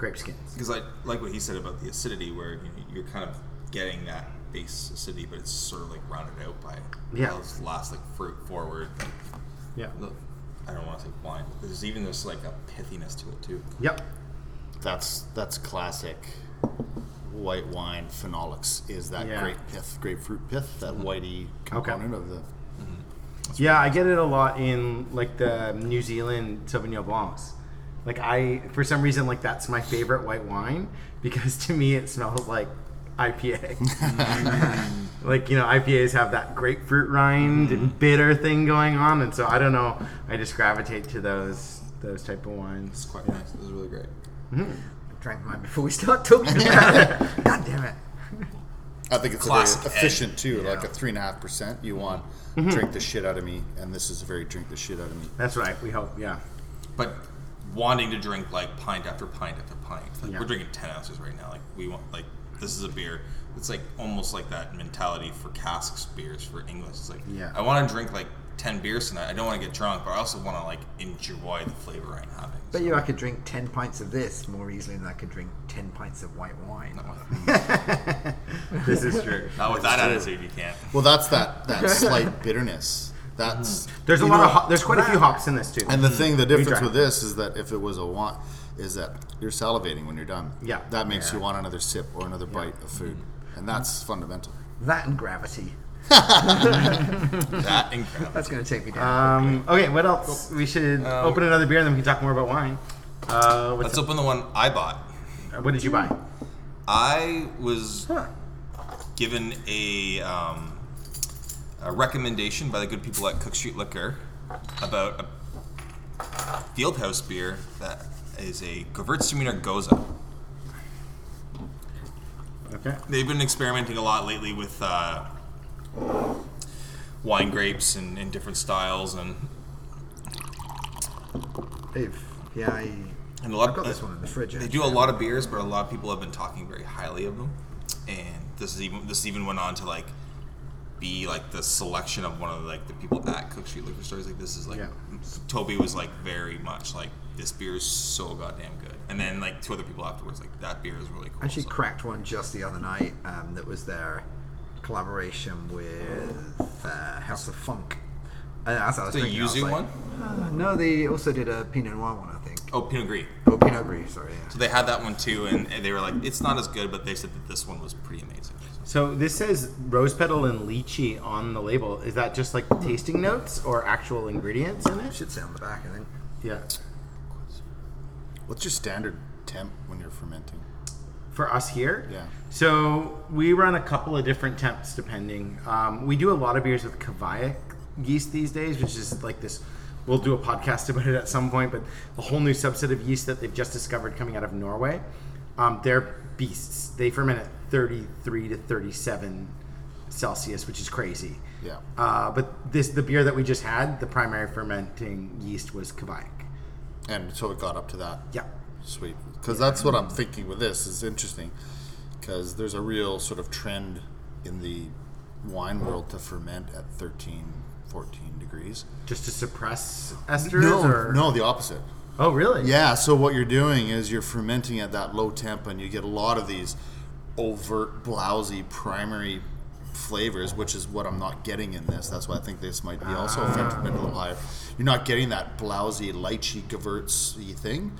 grape skins. Because I like what he said about the acidity, where you know, you're kind of getting that base acidity, but it's sort of like rounded out by Yeah. those last like fruit forward. Yeah. Look, I don't want to say wine. but There's even this like a pithiness to it too. Yep. that's that's classic white wine phenolics is that Yeah. grape pith, grapefruit pith, that mm-hmm. whitey component of the. Mm-hmm. Yeah, I get it a lot in like the New Zealand Sauvignon Blancs. Like I, for some reason, like that's my favorite white wine because to me it smells like IPA. like you know, IPAs have that grapefruit rind and mm-hmm. bitter thing going on, and so I don't know. I just gravitate to those those type of wines. It's quite nice. This is really great. Mm-hmm. I drank mine before we start talking about it. God damn it. I think it's Classic very efficient too, like a three and a half percent. You mm-hmm. want drink the shit out of me, and this is a very drink the shit out of me. That's right. We hope. Yeah. But wanting to drink like pint after pint after pint. Like Yeah. we're drinking ten ounces right now. Like we want like this is a beer. It's like almost like that mentality for casks beers for English. It's like Yeah. I want to drink like ten beers tonight. I don't want to get drunk, but I also want to like enjoy the flavor I'm having. Bet you I could drink 10 pints of this more easily than I could drink 10 pints of white wine. this is true. Not with that attitude, you can't. Well, that's that that slight bitterness. That's There's a lot know, of hop, there's quite a few hops in this too. And the thing, the difference drank. with this is that if it was a want, is that you're salivating when you're done. Yeah. That makes you want another sip or another bite of food, and that's fundamental. That and gravity. That incredible. That's going to take me down. Um, okay, what else? We should open another beer, and then we can talk more about wine. Uh, what's Let's open the one I bought. what did you buy? I was Huh. given a, um, a recommendation by the good people at Cook Street Liquor about a Fieldhouse beer that is a Gewürztraminer Gose. Okay. They've been experimenting a lot lately with uh, wine grapes and, and different styles and They've yeah, I, and a lot. I've got this one in the fridge. They do a lot of beers, but a lot of people have been talking very highly of them. And this is even this even went on to like be like the selection of one of like the people at Cook Street Liquor Stores. Like this is like Yeah. Toby was like very much like this beer is so goddamn good. And then like two other people afterwards like that beer is really cool. And she So- cracked one just the other night um, that was their collaboration with uh, House of Funk. And as I was the drinking, I yuzu like, one. "Uh, no, they also did a Pinot Noir one, I think. Oh, Pinot Gris. Oh, Pinot Gris, sorry. Yeah. So they had that one too, and, and they were like, it's not as good, but they said that this one was pretty amazing. So this says rose petal and lychee on the label. Is that just like tasting notes or actual ingredients in It should say on the back, I think. Yeah. What's your standard temp when you're fermenting? For us here, Yeah. So we run a couple of different temps depending. Um, we do a lot of beers with Kveik yeast these days, which is like this we'll do a podcast about it at some point. But a whole new subset of yeast that they've just discovered coming out of Norway. Um, they're beasts. They ferment at 33 to 37 Celsius, which is crazy. Yeah. Uh, but this the beer that we just had, the primary fermenting yeast was Kveik. And so it got up to that. Yeah. Sweet. Because that's what I'm thinking with this is interesting. Because there's a real sort of trend in the wine world to ferment at 13, 14 degrees. Just to suppress esters? No, or? no, the opposite. Oh, really? Yeah, so what you're doing is you're fermenting at that low temp, and you get a lot of these overt, blousy primary flavors, which is what I'm not getting in this. That's why I think this might be also fermented a little higher. You're not getting that blousy, lychee, gewurz thing.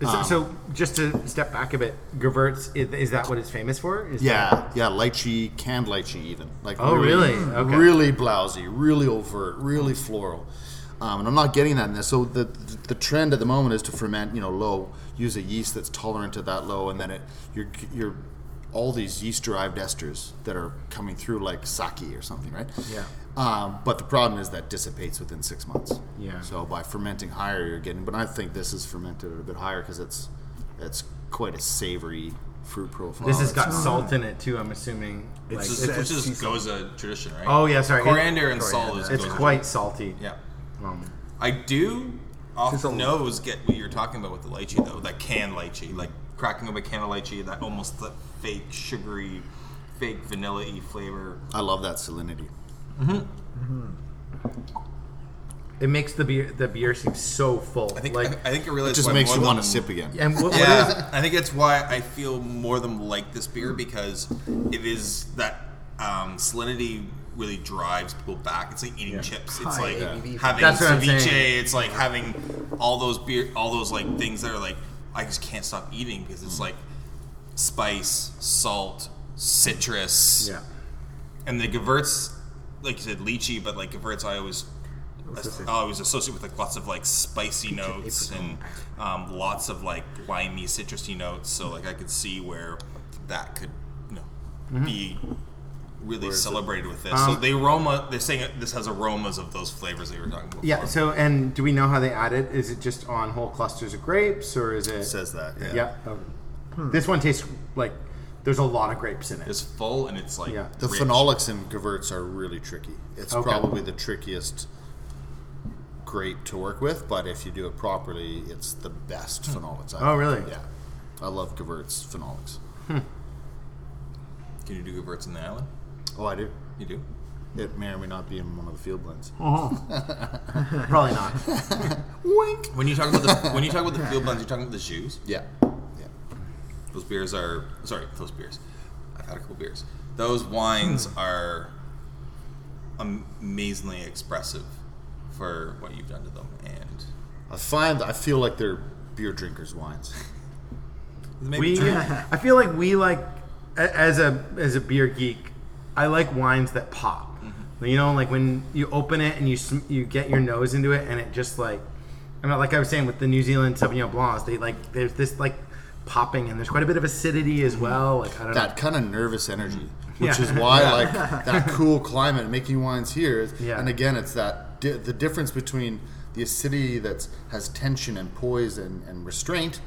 Is it- Um, so, just to step back a bit, Gewurz, is, is that what it's famous for? Is Yeah, that- yeah, lychee, canned lychee, even like Oh, really? Okay. really blousy, really overt, really floral. Um, and I'm not getting that in this. So the the trend at the moment is to ferment, you know, low. Use a yeast that's tolerant to that low, and then it you're you're all these yeast derived esters that are coming through like sake or something, right? Yeah. Um, but the problem is that dissipates within six months. Yeah. So by fermenting higher, you're getting. But I think this is fermented a bit higher because it's it's quite a savory fruit profile. This has It's- got salt in it too. I'm assuming. Like, It's just, it's- which is it's- Gose tradition, right? oh yeah, sorry. Coriander and Coriander. salt is It's Gose quite salty. Yeah. Um, I do off Just the nose get what you're talking about with the lychee though, that canned lychee, like cracking up a can of lychee, that almost that fake sugary, fake vanilla-y flavor. I love that salinity. Mm-hmm. Mm-hmm. it makes the beer the beer seem so full. I think like, I, I think it really just makes you want to sip again. and what, what is Yeah, I think that's why I feel more than like this beer because it is that um, salinity really drives people back. It's like eating Yeah. chips. It's High like ABV. having That's ceviche. It's like having all those beer, all those like things that are like I just can't stop eating because it's mm. like spice, salt, citrus, yeah. and the Gewurz, like you said, lychee, but like Gewurz, I always. I always associate with like lots of like spicy notes and um, lots of like limey, citrusy notes. So like I could see where that could, you know, be really celebrated with this. so Mm-hmm. Um, the aroma, they're saying this has aromas of those flavors they were talking about. Yeah. before. So, and do we know how they add it? Is it just on whole clusters of grapes, or is it? It says that. Yeah. Yeah. Oh. This one tastes like there's a lot of grapes in it. it's full and it's like Yeah. The rich. phenolics in Gewurz are really tricky. It's Okay. probably the trickiest grape to work with, but if you do it properly, it's the best hmm. phenolics. I Oh, think. really? Yeah. I love Gewurz phenolics. Hmm. Can you do Gewurz in the island? Oh, I do. You do. It may or may not be in one of the field blends. Uh-huh. Probably not. Wink. When you talk about the when you talk about the field blends, you're talking about the shoes. Yeah. Yeah. Those beers are sorry, those beers. I've had a couple beers. Those wines Hmm. are amazingly expressive for what you've done to them, and I find I feel like they're beer drinkers' wines. maybe we. I feel like we like, as a as a beer geek, I like wines that pop. You know, like when you open it and you sm- you get your nose into it, and it just like, I mean, like I was saying with the New Zealand Sauvignon Blancs, they like there's this like popping, and there's quite a bit of acidity as well. Like I don't that kind of nervous energy, Yeah. which is why like that cool climate making wines here. is- Yeah. And again, it's that di- the difference between the acidity that has tension and poise and, and restraint,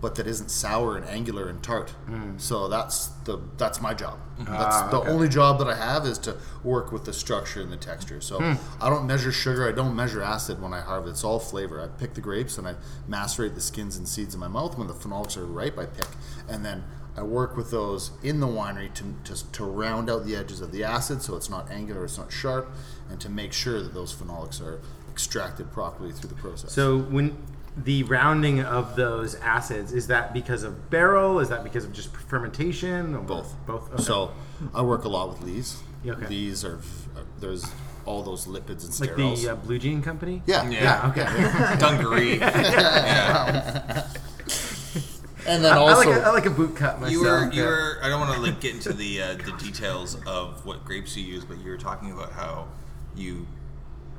but that isn't sour and angular and tart. So that's the that's my job. That's Ah, the okay. only job that I have is to work with the structure and the texture. So I don't measure sugar. I don't measure acid when I harvest. It's all flavor. I pick the grapes and I macerate the skins and seeds in my mouth. When the phenolics are ripe, I pick, and then I work with those in the winery to, to, to round out the edges of the acid so it's not angular, it's not sharp, and to make sure that those phenolics are extracted properly through the process. So when the rounding of those acids is that because of barrel? Is that because of just fermentation? Or both. Both. Okay. So I work a lot with Lees. Yeah, okay. Lees are uh, there's all those lipids and like sterols. the uh, Blue Jean Company. yeah, Yeah. yeah, Okay. Dungaree. yeah. And then I, I like a, I like a boot cut myself. You were you were. I don't want to like get into the uh, the details of what grapes you use, but you were talking about how you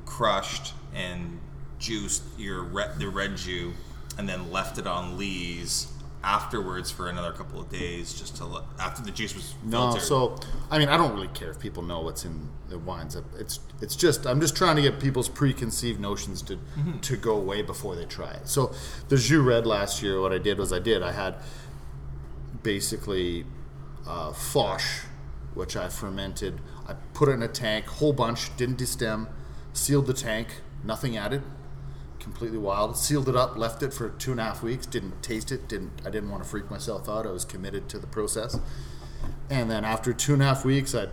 crushed and juiced your red, the red jus, and then left it on lees afterwards for another couple of days, just to let, after the juice was No, so I mean, I don't really care if people know what's in the wines. It's it's just I'm just trying to get people's preconceived notions to to go away before they try it. So the Jus Red last year, what I did was I did I had basically uh, Foch, which I fermented. I put it in a tank, whole bunch, didn't destem, sealed the tank, nothing added, completely wild. Sealed it up, left it for two and a half weeks. Didn't taste it. Didn't I didn't want to freak myself out. I was committed to the process. And then after two and a half weeks, I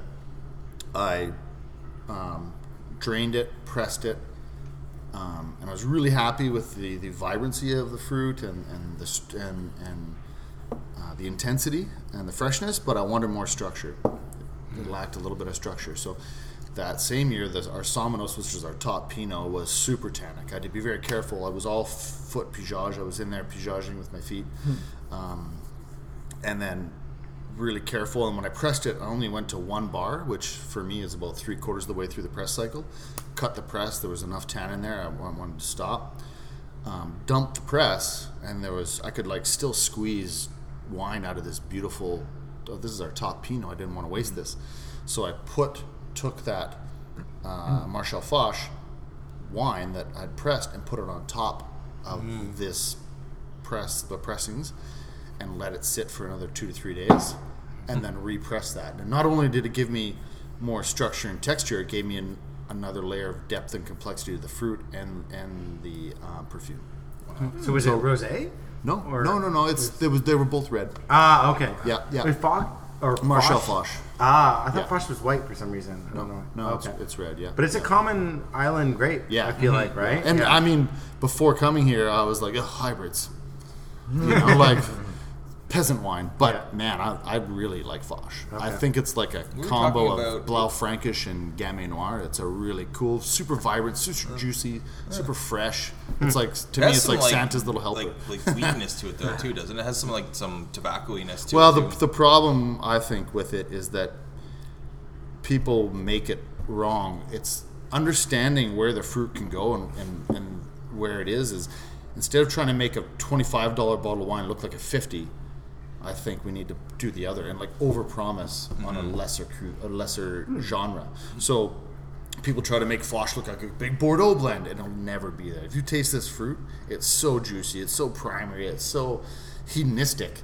I um, drained it, pressed it, um, and I was really happy with the, the vibrancy of the fruit and and the and and uh, the intensity and the freshness. But I wanted more structure. It lacked a little bit of structure. So that same year, the, our Somenos, which was our top Pinot, was super tannic. I had to be very careful. I was all foot pigeage. I was in there pigaging with my feet. Um, and then really careful. And when I pressed it, I only went to one bar, which for me is about three quarters of the way through the press cycle. Cut the press. There was enough tan in there. I wa- wanted to stop. Um, dumped the press, and there was I could like still squeeze wine out of this beautiful. Oh, this is our top Pinot. I didn't want to waste this, so I put took that uh, Maréchal Foch wine that I'd pressed and put it on top of this press the pressings and let it sit for another two to three days and then repress that. And not only did it give me more structure and texture, it gave me an, another layer of depth and complexity to the fruit and and the uh, perfume. So was it rosé? No, Or- no, no, no. It's they was they were both red. Ah, okay. Yeah, yeah. With Foch or Maréchal Foch? Ah, I thought Yeah. Foch was white for some reason. I don't know. No, okay. it's, it's red. Yeah, but it's a common island grape. Yeah. I feel Mhm. like right. And yeah. I mean, before coming here, I was like, Ugh, hybrids. You know, like peasant wine. But Yeah. man, I, I really like Foch. I think it's like a were combo of Blaufränkisch and Gamay Noir. It's a really cool, super vibrant, super uh, juicy, super fresh. It's like to me, it's some, like, Santa's little helper. Like, like sweetness to it though too, doesn't it? It has some like some tobacco-iness to Well, it. the, the problem I think with it is that people make it wrong. It's understanding where the fruit can go and, and, and where it is is instead of trying to make a twenty-five dollar bottle of wine look like a fifty, I think we need to do the other and like overpromise on a mm-hmm. lesser cru- a lesser hmm. genre. So people try to make Foch look like a big Bordeaux blend, and it'll never be that. If you taste this fruit, it's so juicy, it's so primary, it's so hedonistic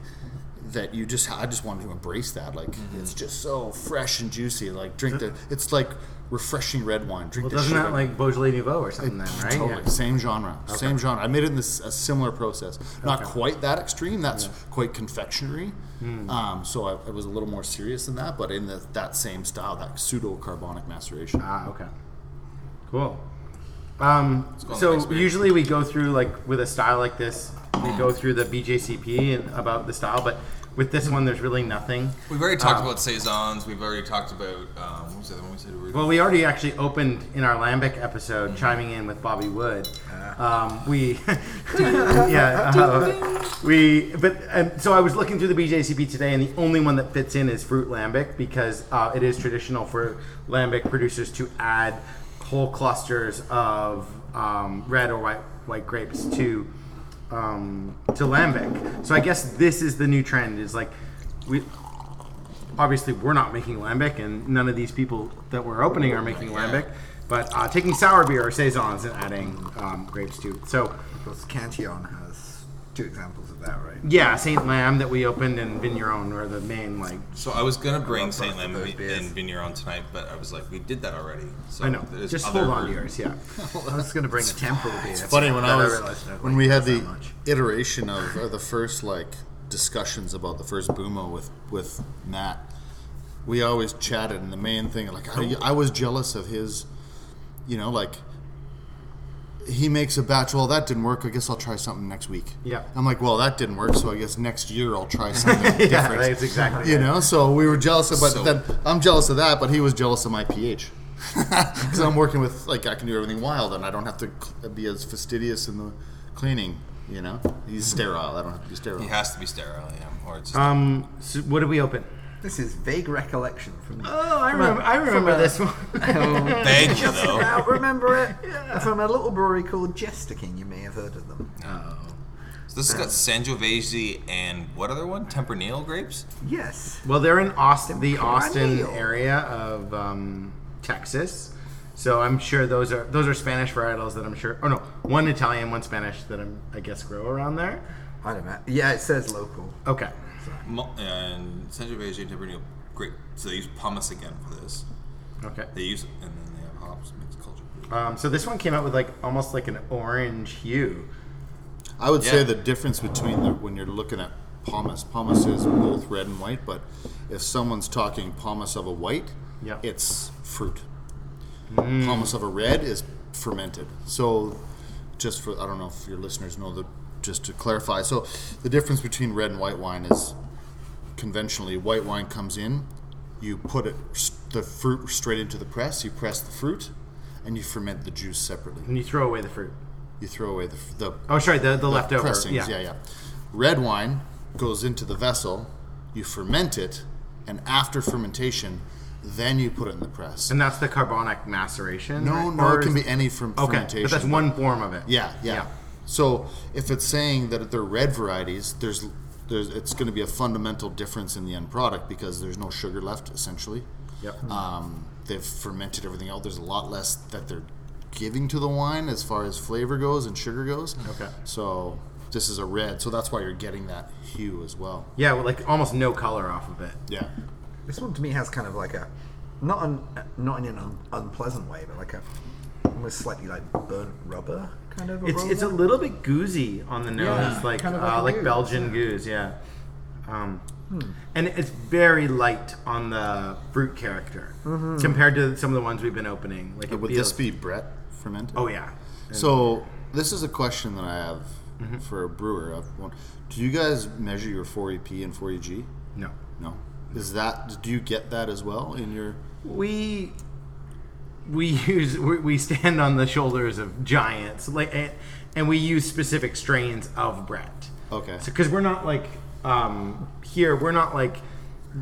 that you just I just wanted to embrace that. Like mm-hmm. it's just so fresh and juicy. Like drink the it's like refreshing red wine. Drink well, doesn't that like Beaujolais Nouveau or something then, right? Totally. Yeah. Same genre. Same genre. I made it in this a similar process. Not Okay. quite that extreme. That's quite confectionery. Hmm. Um, so I, I was a little more serious than that, but in the, that same style, that pseudo carbonic maceration. Ah, okay. Cool. Um, go on the so usually we go through like with a style like this, we go through the BJCP and about the style, but with this one, there's really nothing. We've already talked Um, about saisons. We've already talked about um, what was the other one we said? We were, Well, we already actually opened in our Lambic episode, Mm-hmm. chiming in with Bobby Wood. Ah. Um, we, yeah, uh, we. But and so I was looking through the BJCP today, and the only one that fits in is fruit lambic because uh, it is traditional for lambic producers to add whole clusters of um, red or white white grapes to um, to lambic. So I guess this is the new trend. Is like we obviously we're not making lambic, and none of these people that we're opening are making lambic. But uh, taking sour beer or saisons and adding um, grapes to. So Of course, Cantillon has two examples of that, right? yeah, Saint Lamb that we opened and Vigneron are the main like. so I was gonna bring Saint Lamb those and beers. Vigneron tonight, but I was like, we did that already. So I know. there's Just other hold on to yours. Yeah. I was going to bring a temporal beer. funny when I was I don't when we had the iteration of uh, the first like discussions about the first Boomo with with Matt. We always chatted, and the main thing like I, I was jealous of his, you know, like he makes a batch. Well, that didn't work. I guess I'll try something next week. Yeah. I'm like, well, that didn't work, so I guess next year I'll try something yeah, different. that's exactly. You it. know, so we were jealous of, but So- then I'm jealous of that, but he was jealous of my pH. Because I'm working with, like, I can do everything wild and I don't have to cl- be as fastidious in the cleaning, you know? He's sterile. I don't have to be sterile. He has to be sterile, yeah, or it's just Um. So what did we open? This is vague recollection from. Oh, I from remember. I remember a- this one. Thank you, Just though. about remember it from a little brewery called Jester King. You may have heard of them. Oh. So this has got Sangiovese and what other one? Tempranillo grapes. Yes. Well, they're in Austin, the Austin area of um, Texas. So I'm sure those are those are Spanish varietals that I'm sure. Oh no, one Italian, one Spanish that I'm I guess grow around there. I don't know. Yeah, it says local. Okay. Mo- And Sangiovese and Tempranillo great. So they use pomace again for this. Okay. They use and then they have hops mixed culture. Um, so this one came out with like almost like an orange hue. I would say Yeah. the difference between the, when you're looking at pomace, pomace is both red and white, but if someone's talking pomace of a white, Yeah. it's fruit. Pomace of a red is fermented. So, just for I don't know if your listeners know the just to clarify. So, the difference between red and white wine is conventionally white wine comes in, you put it the fruit straight into the press, you press the fruit, and you ferment the juice separately. And you throw away the fruit. You throw away the, the Oh, sorry, the, the, leftover. pressings, Yeah. yeah, yeah. Red wine goes into the vessel, you ferment it, and after fermentation, then you put it in the press. And that's the carbonic maceration. no, right? no, Or it can be any from Okay, fermentation. but that's one form of it. Yeah, yeah, Yeah. So if it's saying that they're red varieties, there's there's it's going to be a fundamental difference in the end product because there's no sugar left essentially. Yep. Um, they've fermented everything out. There's a lot less that they're giving to the wine as far as flavor goes and sugar goes. Okay. So this is a red, so that's why you're getting that hue as well. Yeah, well, like almost no color off of it. Yeah. This one to me has kind of like a, not un, not in an un, unpleasant way, but like a almost slightly like burnt rubber kind of. It's aroma. it's a little bit goozy on the nose, Yeah, like kind of uh, like like, gueuze, Belgian yeah. gueuze, yeah. Um, And it's very light on the fruit character compared to some of the ones we've been opening. Like Would feels, this be Brett fermented? Oh yeah. So this is a question that I have Mm-hmm. for a brewer. Do you guys measure your 4EP and 4EG? no, No. Is that? Do you get that as well in your? we we use we, we stand on the shoulders of giants, like and, and we use specific strains of Brett. Okay. So, because we're not like um, here we're not like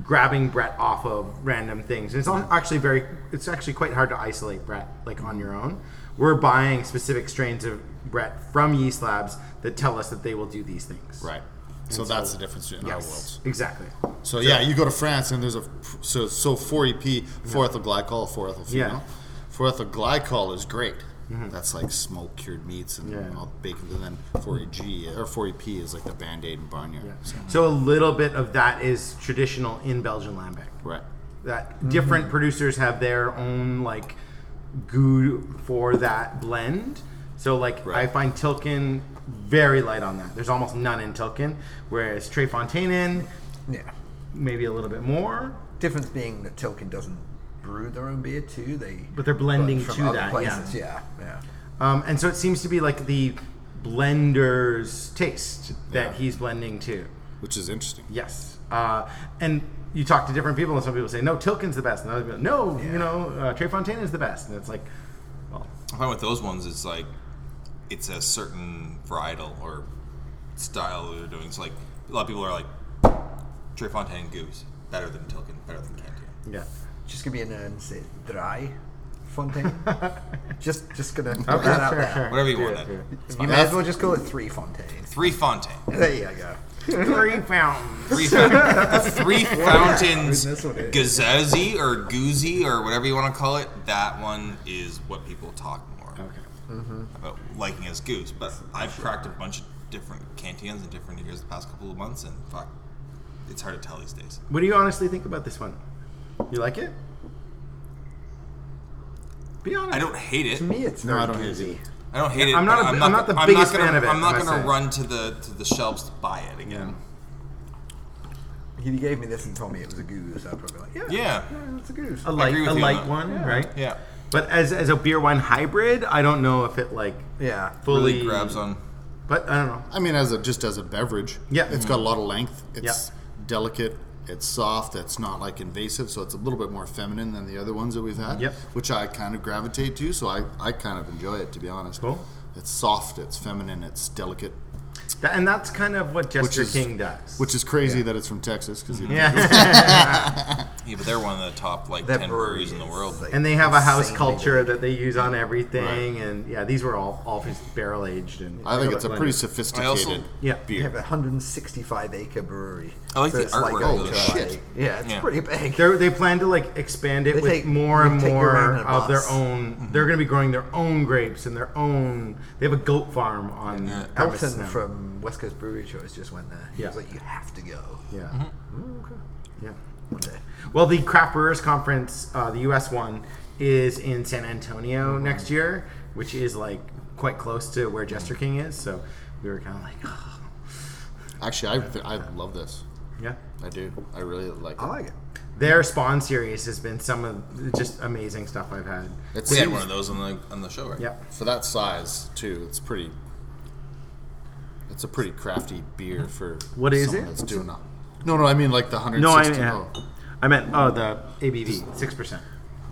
grabbing Brett off of random things. It's al- actually very it's actually quite hard to isolate Brett like on your own. We're buying specific strains of Brett from Yeast Labs that tell us that they will do these things. Right. So And that's the difference in our worlds. exactly. So, yeah, you go to France and there's a so so 4EP, 4-ethyl guaiacol, 4-ethyl phenol. Yeah. 4-ethyl guaiacol is great. That's like smoke cured meats and Mm-hmm. Yeah. all bacon. And then 4EG or 4EP is like the Band Aid and Barnyard. So, So a little bit of that is traditional in Belgian lambic. right. that different producers have their own like goo for that blend. So like I find Tilquin very light on that. There's almost none in Tilquin, whereas Trey Fontainen yeah. maybe a little bit more. Difference being that Tilquin doesn't brew their own beer too. They But they're blending from to other that, Places. Yeah, yeah. Um, and so it seems to be like the blender's taste that Yeah. he's blending to. Which is interesting. Yes. Uh, and you talk to different people, and some people say, no, Tilquin's the best. And other people, no, you know, uh, Trey Fontaine is the best. And it's like, well, I find with those ones, it's like it's a certain varietal or style they're doing. So like a lot of people are like Trey Fontaine Gueuze better than Tilquin, better than Cantillon. yeah. Just gonna be an and say dry Fontaine. just just gonna put Okay, that out sure, there. sure. Whatever you Do want. it, Then. it. It's You may as well just call it three Fontaine. Three Fontaine, There you go. Three fountains. three, fa- three fountains, That's what it or Goozy or whatever you want to call it. That one is what people talk more Okay. Mm-hmm. about liking as Gueuze. But I've cracked a bunch of different Cantillons in different years the past couple of months, and fuck, it's hard to tell these days. What do you honestly think about this one? You like it? Be honest. I don't hate it. To me, it's No, very I don't hate it. I don't hate it. I'm not a- I'm not the I'm biggest gonna, fan of it, I'm not going to run to the to the shelves to buy it again. He gave me this and told me it was a gueuze. I'd probably be like, yeah, Yeah. yeah, it's a gueuze. A light, a you on light that. one, right? Yeah, But as, as a beer wine hybrid, I don't know if it like yeah. fully really grabs on. But I don't know. I mean, as a just as a beverage, Yeah. it's got a lot of length. It's Yeah. delicate. It's soft. It's not like invasive, so it's a little bit more feminine than the other ones that we've had. Yep. Which I kind of gravitate to, so I, I kind of enjoy it to be honest. Cool. It's soft. It's feminine. It's delicate. That, and that's kind of what Jester is- King does. Which is crazy that it's from Texas because yeah. Yeah, but they're one of the top like Their ten breweries in the world. like, and they have a house culture big. that they use on everything, and yeah, these were all all barrel aged and. I think it's a blended. pretty sophisticated Also, Yeah. They beer. have a 165 acre brewery. I like the it's artwork a- of the like- shit. Yeah, it's Yeah. pretty big. They're, they plan to like expand it They with take- more and more around in a of their bus. own. Mm-hmm. They're going to be growing their own grapes and their own. They have a goat farm on Yeah. premise Elton now. From West Coast Brewery Choice just went there. He Yeah. was like, "You have to go." yeah, Oh, okay. yeah. One day. Well, the Craft Brewers Conference, uh, the U.S. one, is in San Antonio Mm-hmm. next year, which is like quite close to where Jester King is. So we were kind of like, oh, Actually, I, th- I love this. yeah. I do. I really like it. I like it. Their Spon series has been some of just amazing stuff I've had. It's We had one of those on the on the show, right? Yep. for that size too. It's pretty. It's a pretty crafty beer for What is someone it? That's doing that. No, no, I mean like the hundred No, I, sixty. yeah. Oh. I meant oh the ABV six percent.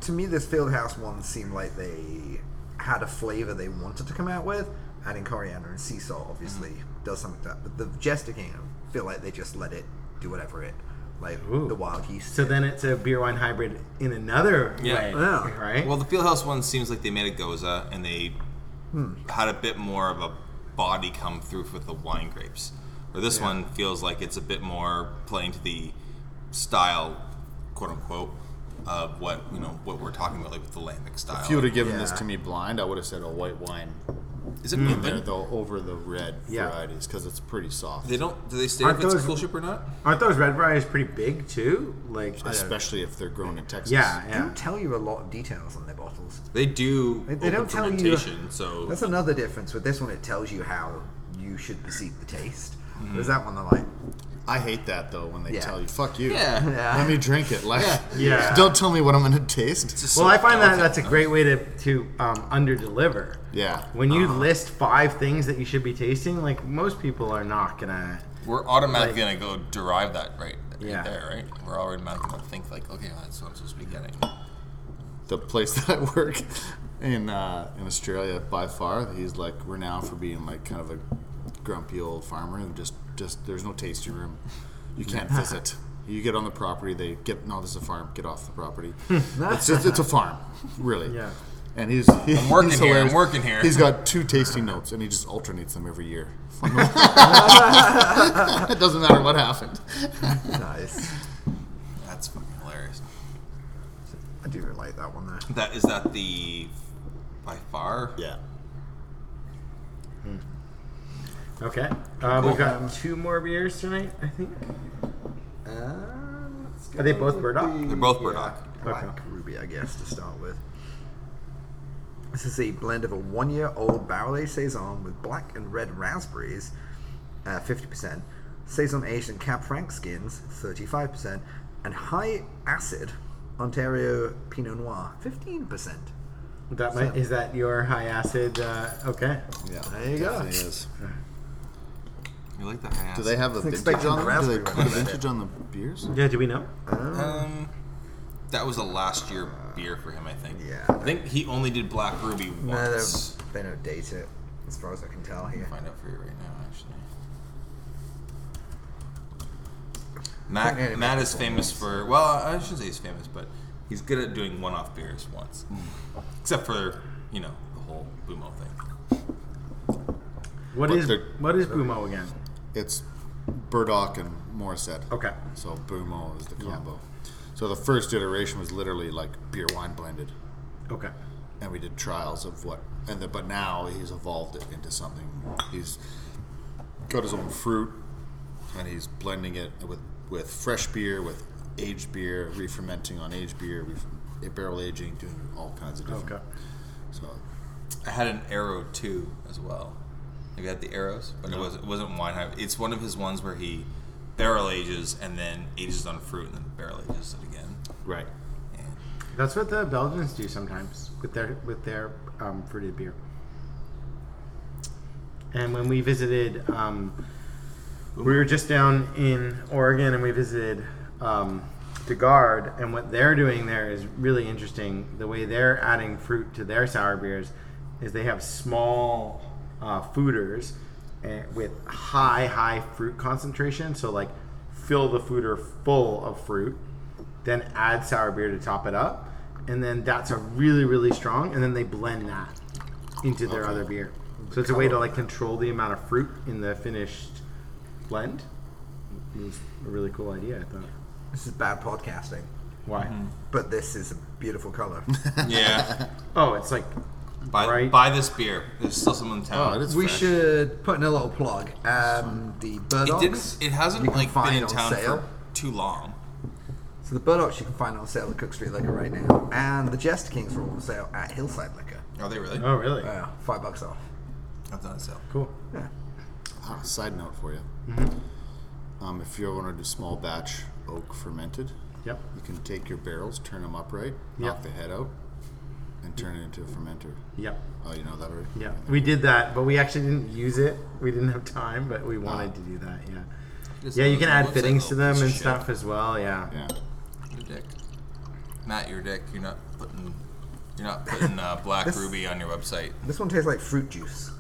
To me, this Fieldhouse one seemed like they had a flavor they wanted to come out with. Adding coriander and sea salt obviously mm. does something like that. But the Jester King, I feel like they just let it do whatever it, like Ooh. the wild yeast. So did. then it's a beer wine hybrid in another Yeah. way, Yeah. right? Well, the Fieldhouse one seems like they made a gose and they hmm. had a bit more of a body come through with the wine grapes. Or this one feels like it's a bit more playing to the style, quote unquote, of what you know what we're talking about, like with the lambic style. If you would have given this to me blind, I would have said a white wine Is it in there though over the red Yeah. varieties because it's pretty soft. They don't. Do they state Aren't if it's those- coolship or not? Aren't those red varieties pretty big too? Like especially if they're grown in Texas. yeah, They yeah. don't tell you a lot of details on their bottles. They do. They, they open don't tell you. fermentation, So That's another difference. With this one, it tells you how you should perceive the taste. Mm-hmm. Whereas that one, they're like, I hate that though when they Yeah. tell you "fuck you." yeah. Yeah. Let me drink it. Like, Yeah. don't tell me what I'm gonna taste. Well, I find that that's a great way to to um, under deliver. Yeah. When you list five things that you should be tasting, like most people are not gonna. We're automatically Like- gonna go derive that right, right Yeah. there, right? We're automatically gonna think like, okay, well, that's what I'm supposed to be getting. the place that I work in uh, in Australia, By Farr, he's like renowned for being like kind of a grumpy old farmer who just just there's no tasting room. You can't visit. You get on the property, they get no, this is a farm. Get off the property. it's just, it's a farm, really. Yeah. And he's, he's I'm working he's here, I'm working here. He's got two tasting notes, and he just alternates them every year. it doesn't matter what happened. nice. That's fucking hilarious. I do like that one though. That is that the By Farr. Yeah. Okay. Uh, we've got two more beers tonight, I think. Um, let's Are they both with Burdock? the- They're both yeah, Burdock. Black Okay. Ruby, I guess, to start with. This is a blend of a one-year-old barrel-aged saison with black and red raspberries, uh, 50%, saison aged in Cab Franc skins, 35%, and high acid Ontario Pinot Noir, 15%. That might, is that your high acid? Uh, okay. Yeah. There you go. definitely is. You like that? high Do acid. they have a Wasn't vintage expecting on the them? Do they put a when I vintage on the beers? Yeah. Do we know? Um, that was the last year beer for him, I think. Yeah. I think he only did Black Ruby No, once. they don't date it, as far as I can tell here. find out for you right now, actually. Matt, Matt is famous for well, I shouldn't say he's famous, but he's good at doing one-off beers once, except for you know the whole Bumo thing. What But is they're- what is Bumo again? It's Burdock and Morissette. Okay. So Boomo is the combo. So the first iteration was literally like beer wine blended, Okay. and we did trials of what, and the, but now he's evolved it into something. He's got his own fruit, and he's blending it with with fresh beer, with aged beer, re-fermenting on aged beer, re- barrel aging, doing all kinds of different. Okay. So I had an Arrow too as well. Have you had the arrows? But it was it wasn't wine hive. It's one of his ones where he barrel ages and then ages on fruit and then barrel ages it again. right. And That's what the Belgians do sometimes with their with their um, fruited beer. And when we visited, um, we were just down in Oregon, and we visited um, de Garde, and what they're doing there is really interesting. The way they're adding fruit to their sour beers is they have small uh, foeders eh, with high, high fruit concentration. So like, fill the foeder full of fruit then add sour beer to top it up, and then that's a really really strong, and then they blend that into their Okay. other beer. So it's a way to like control the amount of fruit in the finished blend. It was a really cool idea, I thought. This is bad podcasting, Why? but this is a beautiful color. Yeah. Oh, it's like buy, Right. buy this beer. There's still some in Oh, town. it is we fresh. should put in a little plug. Um, the it didn't. It hasn't like been find in on town sale. for too long. So the Burdocks you can find on sale at Cook Street Liquor right now, and the Jester Kings are all on sale at Hillside Liquor. Are they really? oh really? Uh, five bucks off. I've done a sale. Cool. Yeah. Ah, side note for you. Um, if you want to do small batch oak fermented, Yep. you can take your barrels, turn them upright, knock the head out, and turn it into a fermenter. Yep. Oh, you know that already? Yeah, we did that, but we actually didn't use it. We didn't have time, but we wanted to do that. Yeah, Just yeah. You can the add website, fittings to them and shit. stuff as well. Yeah. Yeah. You're dick. Matt, you're dick. You're not putting. You're not putting uh, Black This- Ruby on your website. This one tastes like fruit juice.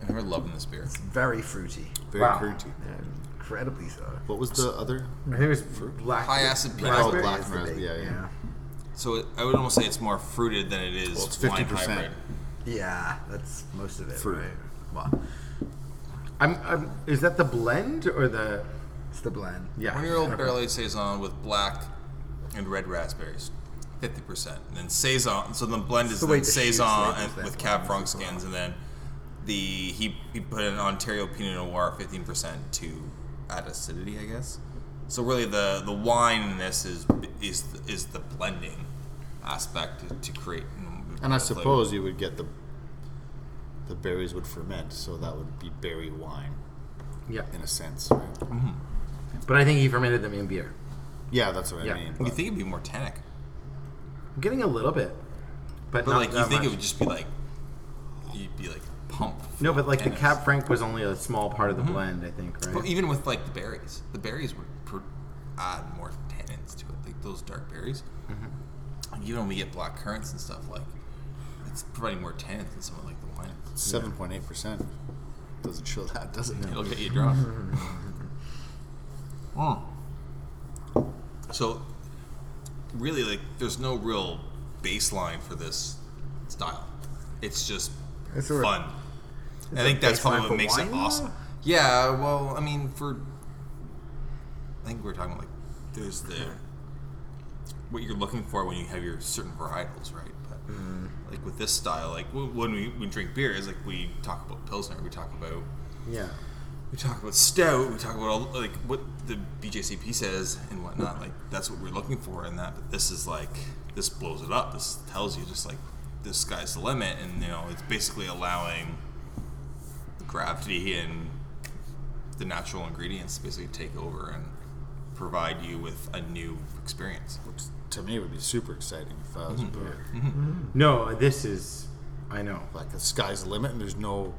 And we're loving this beer. It's very fruity. Very Wow. fruity. and Incredibly so. What was the other? I think it was black. High acid Pinot. Oh, black is raspberry, yeah, yeah. So it, I would almost say it's more fruited than it is Well, it's wine 50%. hybrid. Yeah, that's most of it. Fruit. Right? Well, I'm, I'm, is that the blend or the? it's the blend. Yeah. One-year-old Okay. barrel aged saison with black and red raspberries, fifty percent. And then saison. So the blend is the way then saison labels and with Cab Franc skins, and then the he he put an Ontario Pinot Noir fifteen percent to add acidity, I guess. So really, the the wine in this is is is the blending aspect to, to create. And I the flavor. suppose you would get the the berries would ferment, so that would be berry wine Yeah, in a sense, right? but I think he fermented them in beer. Yeah, that's what Yeah. I mean. You think it'd be more tannic, I'm getting a little bit, but, but not like you that think it would just be like you'd be like pumped. No, but like the tannins. Cab Franc was only a small part of Mm-hmm. the blend. I think, right? Well, even with like the berries, the berries would pr- add more tannins to it, like those dark berries. Mm-hmm. Like even when we get black currants and stuff, like it's providing more tannins than some of like the wine. Seven point eight percent doesn't show that, does it? It'll get you drunk. Mm. So, really, like, there's no real baseline for this style. It's just It's a- fun. I think that's probably baseline what for makes it wine, awesome. Yeah, well, I mean, for I think we're talking like there's the what you're looking for when you have your certain varietals, right? But Mm. like with this style, like when we, we drink beer, is like we talk about pilsner, we talk about yeah. we talk about stout, we talk about all like what the BJCP says and whatnot. Like that's what we're looking for in that. But this is like this blows it up. This tells you just like the sky's the limit, and you know it's basically allowing gravity and the natural ingredients basically take over and provide you with a new experience. To me would be super exciting if I was a mm-hmm. brewer. Mm-hmm. No, this is. I know. Like the sky's the limit, and there's no.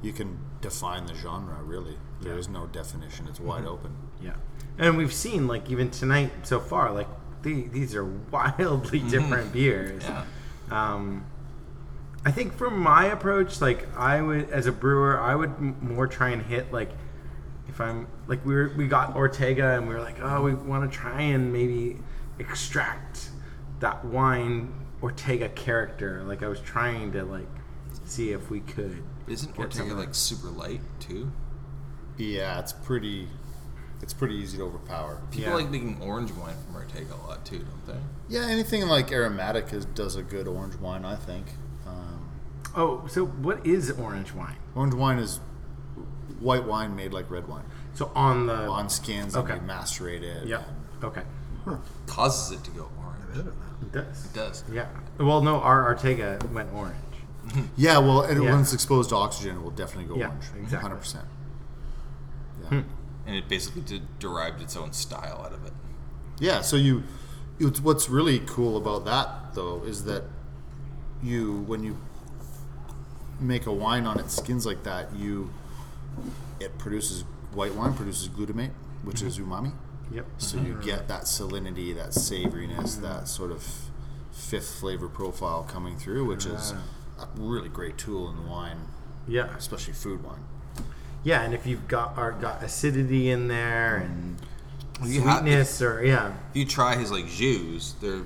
You can define the genre really. There is no definition. It's wide mm-hmm. open. Yeah, and we've seen like even tonight so far, like the, these are wildly different beers. Yeah. Um, I think for my approach, like I would, as a brewer, I would m- more try and hit like if I'm like we were, we got Ortega and we were like, oh, we want to try and maybe extract that wine Ortega character. Like I was trying to like see if we could. Isn't get Ortega some of like super light too? Yeah, it's pretty. It's pretty easy to overpower. People Yeah. like making orange wine from Ortega a lot too, don't they? Yeah, anything like aromatic is, does a good orange wine, I think. Um, Oh, so what is orange wine? orange wine is white wine made like red wine So on the on skins Okay. and you macerate it. yeah, okay, Causes it to go orange. I've heard of that. it does. It does. Yeah. Well, no, our Ortega went orange. Yeah, well, and Yeah. when it's exposed to oxygen, it will definitely go Yeah, orange. exactly. 100%. Yeah. Hmm. And it basically de- derived its own style out of it. Yeah, so you, you, what's really cool about that though is that you, when you make a wine on its skins like that, you, it produces white wine produces glutamate, which is umami. Yep. So you get that salinity, that savoriness, Mm-hmm. that sort of fifth flavor profile coming through, which is a really great tool in the wine, Yeah. especially food wine. Yeah, and if you've got are got acidity in there and You have- sweetness or yeah. if you try his like jus, they're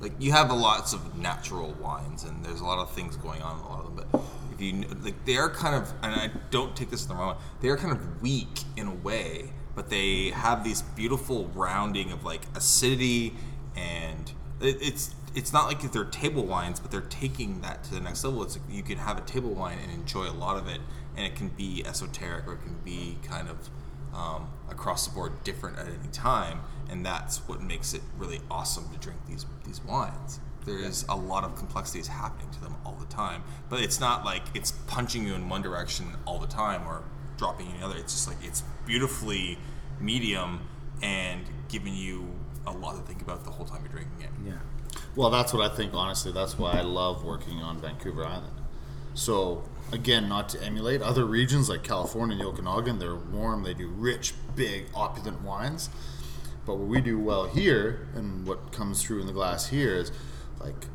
like you have a lots of natural wines, and there's a lot of things going on in a lot of them. But if you like, they are kind of, and I don't take this in the wrong way. They are kind of weak in a way, but they have these beautiful rounding of like acidity, and it, it's it's not like they're table wines, but they're taking that to the next level. It's like you can have a table wine and enjoy a lot of it, and it can be esoteric or it can be kind of um, across the board different at any time, and that's what makes it really awesome to drink these these wines. There is a lot of complexities happening to them all the time, but it's not like it's punching you in one direction all the time or dropping any other. It's just like it's beautifully medium and giving you a lot to think about the whole time you're drinking it. Yeah. Well, that's what I think. Honestly, that's why I love working on Vancouver Island. So again, not to emulate other regions like California and the Okanagan, they're warm. They do rich, big, opulent wines. But what we do well here, and what comes through in the glass here, is like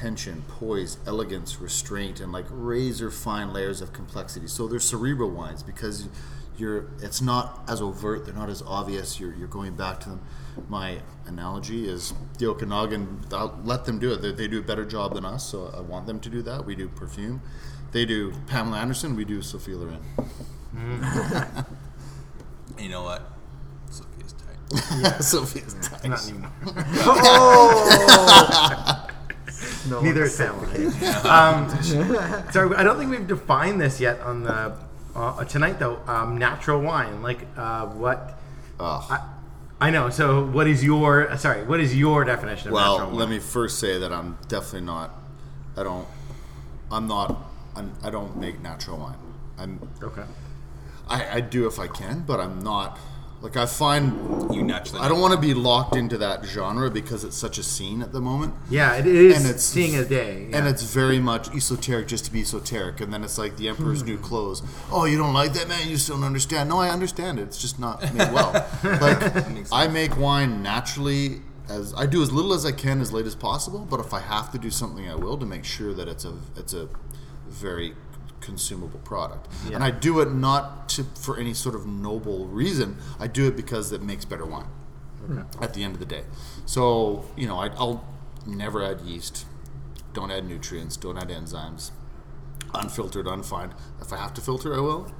tension, poise, elegance, restraint, and like razor fine layers of complexity. So they're cerebral wines because you're. It's not as overt. They're not as obvious. You're, you're going back to them. My analogy is the Okanagan. I'll let them do it. They, they do a better job than us, so I want them to do that. We do perfume. They do Pamela Anderson. We do Sophia Loren. And you know what? Sophia's tight. Yeah. Sophia's Not nice. anymore. Oh! No Neither is said Pamela. um, sorry, I don't think we've defined this yet on the uh, tonight though. Um, natural wine, like uh, what? I, I know. So, what is your uh, sorry? What is your definition of Well, natural wine? Well, let me first say that I'm definitely not. I don't. I'm not. I'm, I don't make natural wine. I'm. Okay. I, I do if I can, but I'm not. Like I find. You naturally. I don't want to be locked into that genre because it's such a scene at the moment. Yeah, it is And it's- seeing a day. And it's very much esoteric just to be esoteric. And then it's like the Emperor's New hmm. Clothes. Oh, you don't like that, man? You still don't understand. No, I understand it. It's just not made well. like, I make wine naturally. As I do as little as I can, as late as possible. But if I have to do something, I will to make sure that it's a it's a very consumable product. And I do it not to, for any sort of noble reason. I do it because it makes better wine at the end of the day. So, you know, I, I'll never add yeast, don't add nutrients, don't add enzymes, unfiltered, unfined. If I have to filter, I will.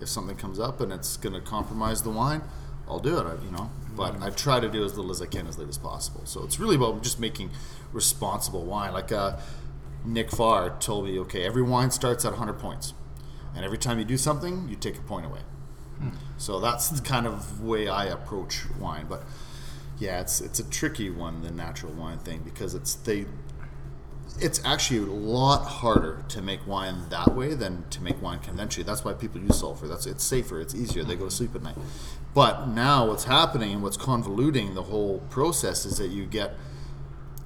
If something comes up and it's going to compromise the wine, I'll do it, I- you know. But I try to do as little as I can as late as possible. So it's really about just making responsible wine. Like uh, Nick Farr told me, okay, every wine starts at 100 points. And every time you do something, you take a point away. So that's the kind of way I approach wine. But yeah, it's it's a tricky one, the natural wine thing, because it's they. It's actually a lot harder to make wine that way than to make wine conventionally. That's why people use sulfur. That's it's safer. It's easier. They go to sleep at night. But now what's happening and what's convoluting the whole process is that you get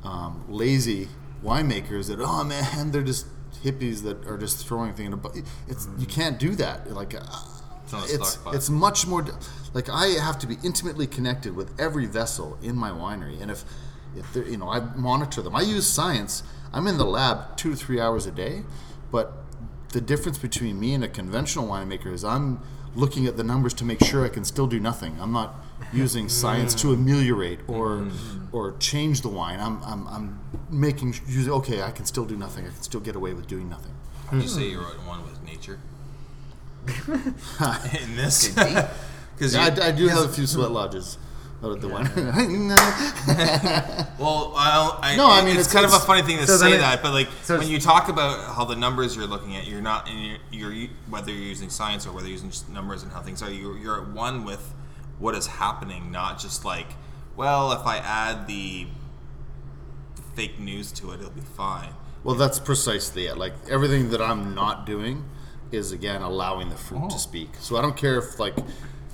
um, lazy winemakers that oh man they're just hippies that are just throwing things in a bu- it's you can't do that. Like uh, a it's it's much more like I have to be intimately connected with every vessel in my winery and if if you know I monitor them. I use science. I'm in the lab two to three hours a day but the difference between me and a conventional winemaker is I'm looking at the numbers to make sure I can still do nothing. I'm not using science to ameliorate or mm-hmm. or change the wine. I'm, I'm, I'm making using okay, I can still do nothing. I can still get away with doing nothing. Would you say you're at one with nature? In this, because Yeah, I, I do have a few sweat lodges out at the winery. Well, I, I, No, I mean, it's, it's- kind of a funny thing to so then say it- that, but like so when you talk about how the numbers you're looking at, you're not, and you're, you're whether you're using science or whether you're using just numbers and how things are, you're, you're at one with what is happening, not just like, well, if I add the, fake news to it, it'll be fine. Well, that's precisely it. Like everything that I'm not doing is again allowing the fruit Oh. to speak. So I don't care if like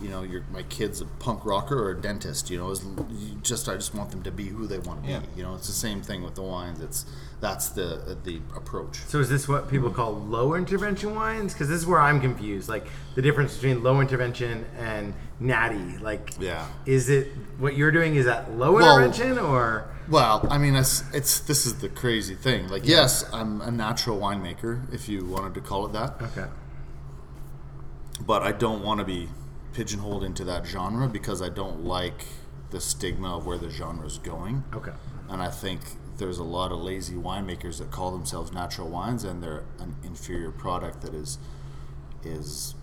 you know your my kid's a punk rocker or a dentist. You know, you just I just want them to be who they want to be. Yeah. You know, it's the same thing with the wines. It's that's the the approach. So is this what people call low intervention wines? Because this is where I'm confused. Like the difference between low intervention and natty. Like, Yeah. is it what you're doing? Is that low Well- intervention or? Well, I mean, it's, it's this is the crazy thing. Like, yes, I'm a natural winemaker, if you wanted to call it that. Okay. but I don't want to be pigeonholed into that genre because I don't like the stigma of where the genre is going. Okay. And I think there's a lot of lazy winemakers that call themselves natural wines, and they're an inferior product that is is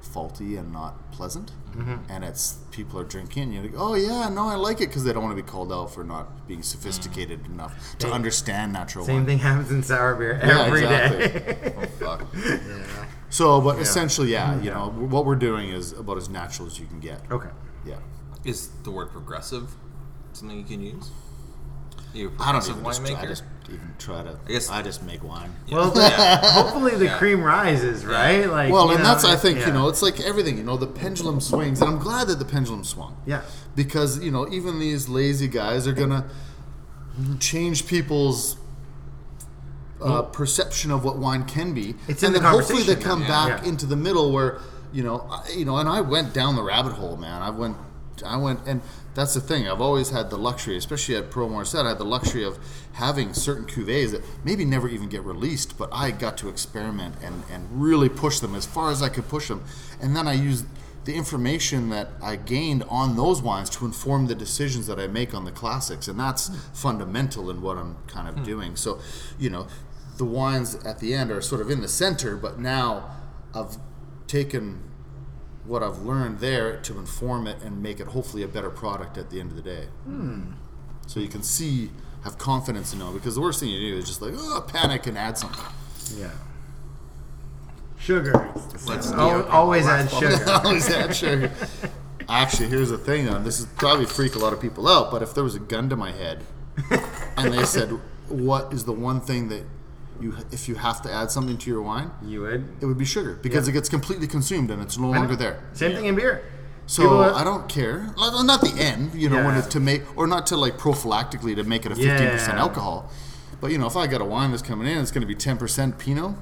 faulty and not pleasant. Mm-hmm. And it's people are drinking, and you're like, oh yeah, no, I like it because they don't want to be called out for not being sophisticated mm. enough to Hey, understand natural wine. Same wine. thing happens in sour beer Yeah, every day. exactly. Oh fuck. Yeah. So, but essentially, yeah, mm-hmm. you Yeah. know, what we're doing is about as natural as you can get. okay. Yeah. Is the word progressive something you can use? You a I don't progressive even just, try, I just even try to. I guess- I just make wine. Well, Yeah. hopefully the Yeah. cream rises, right? Like, well, and know, that's I think yeah. you know it's like everything. You know, the pendulum swings, and I'm glad that the pendulum swung. Yeah. Because you know, even these lazy guys are gonna change people's. Uh, perception of what wine can be, It's and in the then hopefully they come now. back Yeah. into the middle where you know, I, you know, and I went down the rabbit hole, man. I went, I went, and that's the thing. I've always had the luxury, especially at Pro Morset, I had the luxury of having certain cuvées that maybe never even get released, but I got to experiment and and really push them as far as I could push them, and then I used the information that I gained on those wines to inform the decisions that I make on the classics, and that's hmm. fundamental in what I'm kind of hmm. doing. So, you know, the wines at the end are sort of in the center, but now I've taken what I've learned there to inform it and make it hopefully a better product at the end of the day. Hmm. So you can see, have confidence in it, because the worst thing you do is just like, oh, panic and add something. Yeah. Sugar. Let's- Al- always add sugar. Always add sugar. Actually, here's the thing, though. This is probably freak a lot of people out, but if there was a gun to my head and they said, what is the one thing that you, if you have to add something to your wine, You would. it would be sugar because Yeah. it gets completely consumed and it's no longer there. Same thing in beer. So are- I don't care. Not the end, you know, when it's to make or not to like prophylactically to make it a fifteen percent alcohol. But you know, if I got a wine that's coming in, it's going to be ten percent Pinot.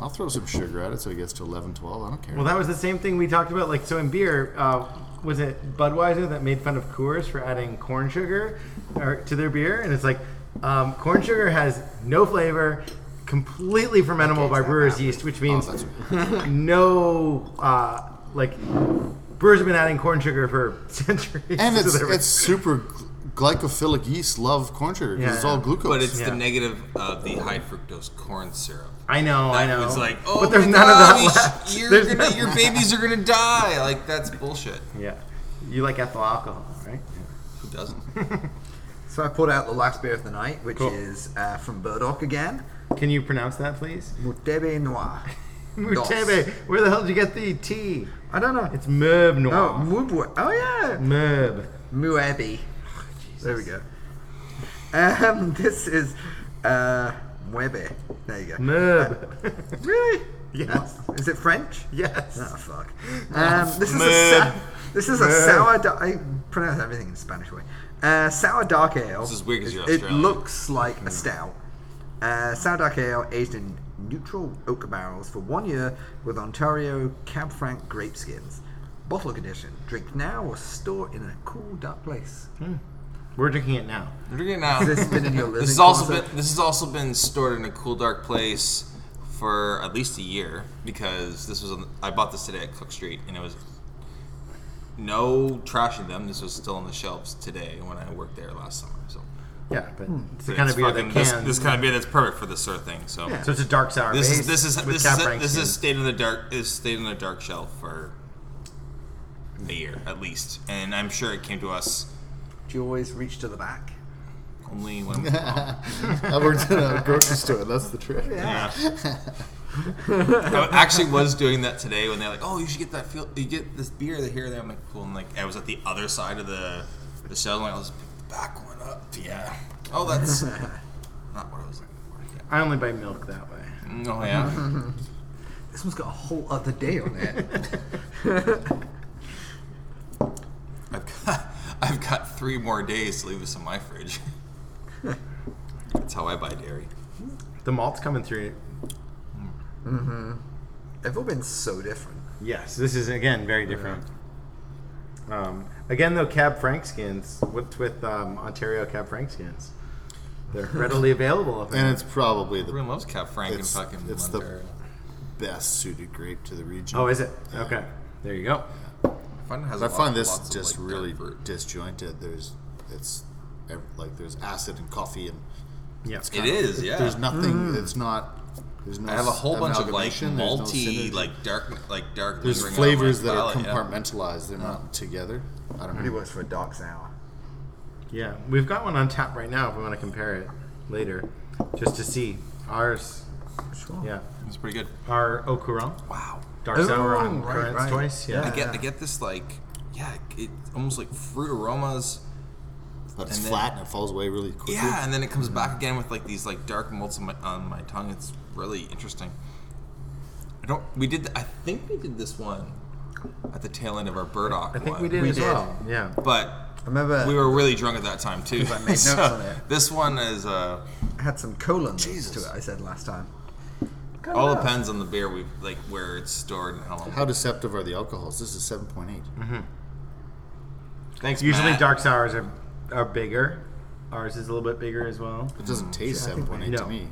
I'll throw some sugar at it so it gets to 11, 12. I don't care. Well, that was the same thing we talked about. Like, so in beer, uh, was it Budweiser that made fun of Coors for adding corn sugar or, to their beer? And it's like, um, corn sugar has no flavor, completely fermentable by brewer's yeast, which means that's- no, uh, like, brewers have been adding corn sugar for centuries. and to it's their- it's super gl- glycophilic yeast love corn sugar because it's Yeah. all glucose. But it's Yeah. the negative of the high fructose corn syrup. I know, I know. was like, oh, but there's my none of that left. You're There's gonna, none your left. babies are gonna die. Like that's bullshit. Yeah. You like ethyl alcohol, right? Who doesn't? So I pulled out the last beer of the night, which Cool. is uh, from Burdock again, Can you pronounce that, please? Mutebe Noir. Mutebe. Where the hell did you get the T? I don't know. It's Merb oh, Noir. Mubwe. Oh yeah, Merb. Muebi. There we go. Um, this is uh, Muebe. There you go. Merb. Really? Yes. What? Is it French? yes. Oh fuck. Um, this is a Mud. sa- this is a Mud. sour. Da- I pronounce everything in Spanish way. Uh, sour dark ale. This is weird 'cause you're It Australian. looks like a stout. Uh, sour dark ale aged in neutral oak barrels for one year with Ontario Cab Franc grape skins. Bottle condition. Drink now or store in a cool, dark place. We're drinking it now. I'm drinking it now. Has this been in your This has also closet? been this has also been stored in a cool dark place for at least a year because this was on, I bought this today at Cook Street and it was no trashing them. This was still on the shelves today when I worked there last summer. So Yeah, hmm. but hmm. it's the it's kind of beer fucking- that this, can. this kind of beer that's perfect for this sort of thing. So Yeah. so it's a dark sour this base is this is with this Cab is Franc this skin. is stayed in the dark is stayed in the dark shelf for a year at least, and I'm sure it came to us Do you always reach to the back? only when. I worked in a grocery store. That's the trick. Yeah. I actually was doing that today when they're like, "Oh, you should get that feel. You get this beer that here." There, I'm like, "Cool." And like, I was at the other side of the the shelf. and I was like, "I'll just pick the back one up." Yeah. Oh, that's not what I was looking for. Yeah. I only buy milk that way. Oh yeah. This one's got a whole other day on it. I've got I've got three more days to leave this in my fridge. That's how I buy dairy. The malt's coming through. Mm-hmm. They've all been so different. Yes, this is again very different. Um, again, though, Cab Franc skins. What's with um, Ontario Cab Franc skins? They're readily available. And it's probably the Everyone loves Cab Franc and It's- fucking it's the- best suited grape to the region. oh, is it? Okay. There you go. I find, has But lot- find this lots of, just like, really dark fruit. disjointed. There's it's ev- like there's acid and coffee and Yeah. it's It kind of- is, yeah. There's nothing. It's not. There's no. I have a whole bunch of like amalgamation, there's no malty, synergy. like dark, like dark. There's lingering flavors on my that are palate, yeah. compartmentalized. They're not together. I don't know. know. works for a dark sour. Yeah. We've got one on tap right now if we want to compare it later, just to see ours. Sure. Yeah. It's pretty good. Our Okuron. Wow. Dark Oh, sour on right, currants right. twice. Yeah. I get, I get this like, yeah, it almost like fruit aromas. But it's And then- flat and it falls away really quickly. Yeah, and then it comes back mm-hmm. again with like these like dark malts on my, on my tongue. It's really interesting. I don't. We did. I think we did this one at the tail end of our burdock. I think one. we did We as did. well. Yeah. But I remember we were really drunk at that time too. I made notes So on it. This one is. Uh, I had some colon notes Jesus. to it. I said last time. all depends on the beer we like where it's stored and how long. How deceptive are the alcohols? This is seven point eight. Mm-hmm. Thanks. Usually Matt. dark sours are are bigger. Ours is a little bit bigger as well. It doesn't taste I think seven point eight no. to me.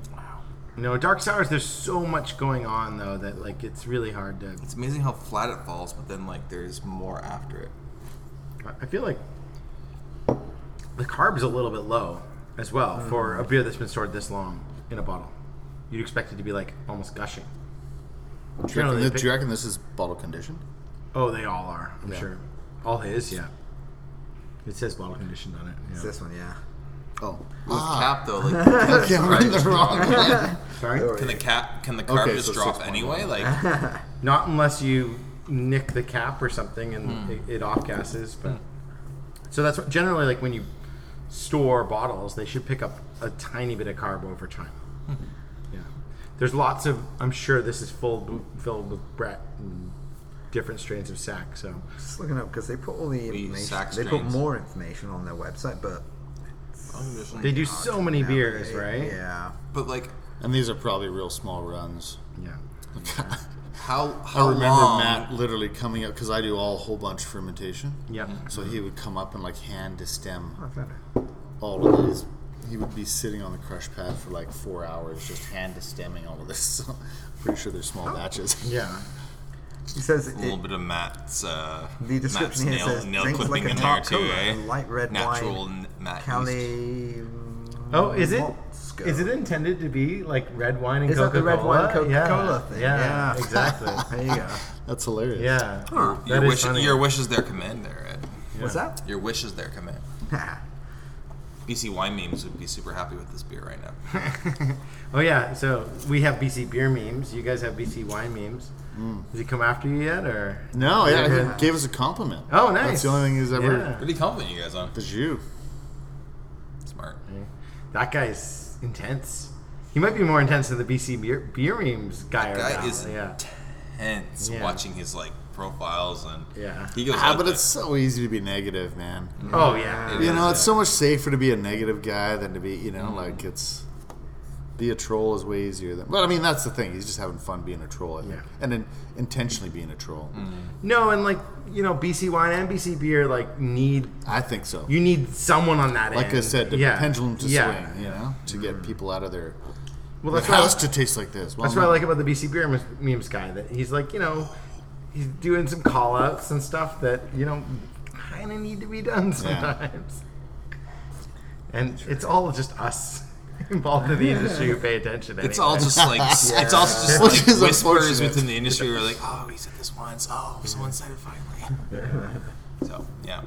No, dark sours. There's so much going on though that like it's really hard to. It's amazing how flat it falls, but then like there's more after it. I feel like the carb's a little bit low as well mm-hmm. for a beer that's been stored this long in a bottle. You'd expect it to be like almost gushing. Do you, reckon Generally, this, do you reckon this is bottle conditioned? Oh, they all are. I'm Yeah. sure. All his, yeah. It says bottle conditioned on it. It's Yeah. this one, yeah. Oh, With cap though, like okay, I'm in the wrong one. Sorry. can the cap can the carb Okay, just so drop anyway? Like Not unless you nick the cap or something and Hmm. it, it off gases. But so that's what, generally like when you store bottles, they should pick up a tiny bit of carb over time. Hmm. Yeah, there's lots of. I'm sure this is full filled with Brett and different strains of sack. So Just looking up because they put all the information. sack They put more information on their website, but they do so many navigate. beers, right? Yeah. but like And these are probably real small runs. Yeah. how how I remember long Matt literally coming up because I do all whole bunch fermentation. Yeah. So he would come up and like hand to stem I've had oh, it. all of these. He would be sitting on the crush pad for like four hours just hand to stemming all of this. So pretty sure they're small oh. batches. Yeah. He says a it, little bit of Matt's uh, The description Matt's here nail, says, nail "Drinks clipping like a in there too, cola, eh? light red Natural wine, n- Matt. Cali. Oh, is it? Moscow. Is it intended to be like red wine and Is that Coca the Cola? red wine Coca-Cola thing? Yeah, Yeah. exactly. There you go. That's hilarious. Yeah, Your, That your, is wish, your wish is their command there, Ed. What's that? Your wish is their command. BC Wine Memes would be super happy with this beer right now. oh yeah. So we have BC beer memes. You guys have BC wine memes. Has he come after you yet, or No, yeah, Yeah. he gave us a compliment. Oh, nice. That's the only thing he's ever. Yeah. What do you compliment you guys on? That's you. Smart. That guy's intense. He might be more intense than the BC beer, beer memes guy. That right guy now. is yeah. intense Yeah. watching his like profiles and Yeah. he goes. Ah, but there. it's so easy to be negative, man. Oh yeah. It You is, know, it's so much safer to be a negative guy than to be, you know, Mm-hmm. like it's be a troll is way easier than. But I mean, that's the thing. He's just having fun being a troll, I think, Yeah. and then intentionally being a troll. Mm. No, and like you know, BC wine and BC beer like need I think so. you need someone on that like end. I said, the yeah. pendulum to yeah. swing, you know, to get people out of their. Well, that's I- to taste like this. Well, That's what I like about the BC Beer Memes- Memes guy. That he's like, you know, he's doing some call outs and stuff that, you know, kind of need to be done sometimes. And it's all just us involved in the industry who pay attention. It's all just like it's all just Which like is whispers within the industry. Where like, oh, he said this once. Oh, someone said it finally. so yeah,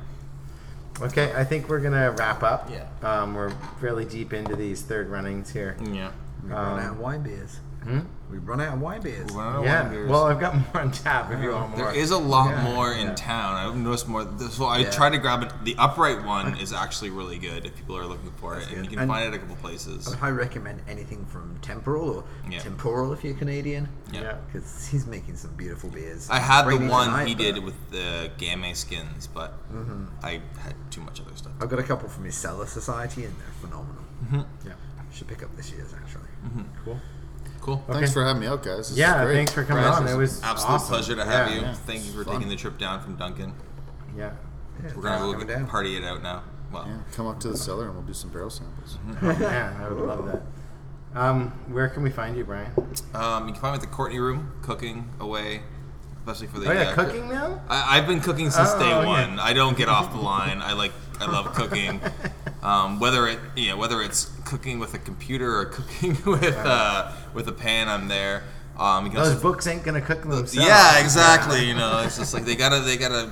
Okay, I think we're going to wrap up. Yeah. Um, we're fairly deep into these third runnings here. yeah. We run Um, out of wine beers. Hmm? We run out of wine beers. Well, I don't Yeah. want beers. Well, I've got more on tap if you want more. There is a lot Yeah. more in Yeah. town. I've noticed more. So I Yeah. tried to grab it. The upright one is actually really good if people are looking for it, and you can And- find it at a couple places. I would highly recommend anything from Temporal or Yeah. Temporal if you're Canadian. Yeah. Yeah. Because he's making some beautiful beers. I had the one tonight, he did with the Gamay skins, but mm-hmm. I had too much other stuff. I've got a couple from his Cellar Society and they're phenomenal. Mm-hmm. Yeah. Should pick up this year's actually. Mm-hmm. Cool. Cool. Thanks for having me out, guys. This is Yeah, great. thanks for coming Brad, on. It was absolute awesome. pleasure to have Yeah, you. Yeah. Thank you for Fun. taking the trip down from Duncan. yeah. Yeah, We're gonna coming go party it out now. Well, Yeah, come up to the cellar and we'll do some barrel samples. yeah, I would love that. Um, where can we find you, Brian? um, you can find me at the Courtney Room, cooking away. especially for the. Oh yeah, uh, cooking now. I, I've been cooking since Oh, day okay. one. I don't get off the line. I like. I love cooking. Um, whether it, you know, whether it's cooking with a computer or cooking with uh, with a pan, I'm there. Um, you Those also- books ain't gonna cook themselves. yeah, exactly. You know, it's just like they gotta, they gotta,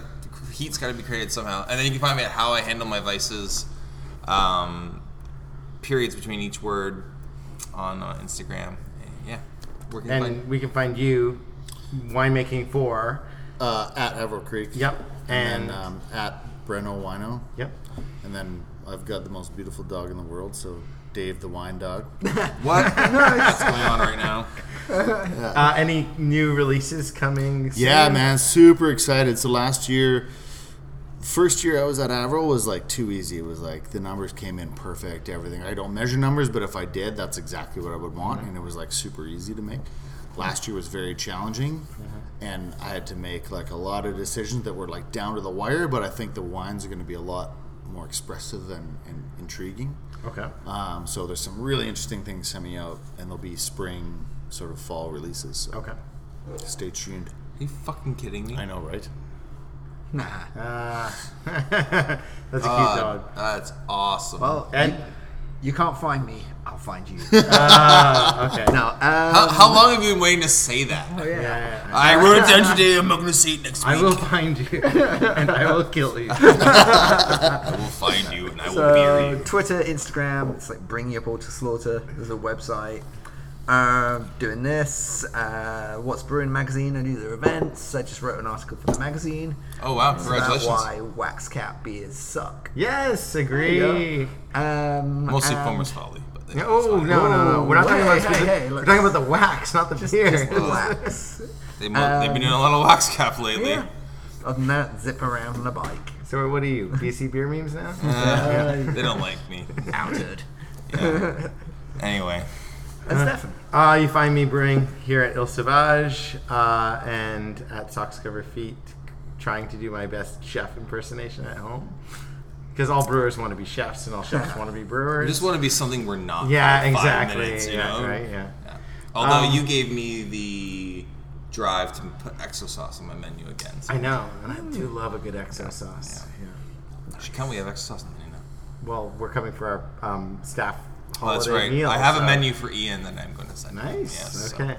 heat's gotta be created somehow. And then you can find me at how I handle my vices, um, periods between each word on uh, Instagram. Yeah, where And find- we can find you winemaking for. Uh, at Averill Creek. Yep. And, And then, um, at Breno Wino. yep. And then I've got the most beautiful dog in the world, so Dave the Wine Dog. what? What's going on right now? Uh, any new releases coming? Soon? Yeah, man, super excited. So last year, first year I was at Averill was like too easy. It was like the numbers came in perfect, everything. I don't measure numbers, but if I did, that's exactly what I would want, and it was like super easy to make. Last year was very challenging, and I had to make like a lot of decisions that were like down to the wire. But I think the wines are going to be a lot more expressive and, and intriguing. Okay. Um, so there's some really interesting things coming out, and there'll be spring, sort of fall releases. So Okay. stay tuned. Are you fucking kidding me? I know, right? Nah. Uh, that's a cute Uh, dog. That's awesome. Well, And you can't find me. I'll find you. uh, okay. no. Um, how, how long have you been waiting to say that? Oh Yeah, yeah. yeah, yeah. I wrote it down today. I'm not going to say it next week. I will find you, and I will kill you. I will find you and I will bury So you. Twitter, Instagram, it's like bring your to slaughter. There's a website. Um, doing this. Uh, What's Brewing magazine? I do their events. I just wrote an article for the magazine. Oh wow! It's Congratulations. About why wax cap beers suck. Yes, agree. Um, Mostly and Fomer's folly, but they- Oh it's no, fine. no, no! We're not talking Hey, about hey, specific- hey, We're let's- talking about the wax, not the beer. Just the wax. They mo- they've been doing a lot of wax cap lately. yeah. Other than that, zip around on a bike. so what are you? do BC beer memes now? Uh, they don't like me. Outed. Yeah. Anyway, And Stefan. Uh, you find me brewing here at Île Sauvage uh, and at Socks Cover Feet, trying to do my best chef impersonation at home. Because all brewers want to be chefs, and all chefs want to be we brewers. just want to be something we're not. yeah, five exactly. minutes, you yeah, know? right. Yeah. Yeah. Although Um, you gave me the drive to put XO sauce on my menu again. So I know, and I do love a good XO sauce. Yeah. Yeah. Should come. We have XO sauce on the menu now. Well, we're coming for our um, staff holiday that's right. meal. I have so- a menu for Ian that I'm going to send. him. Nice. Yes, so- okay.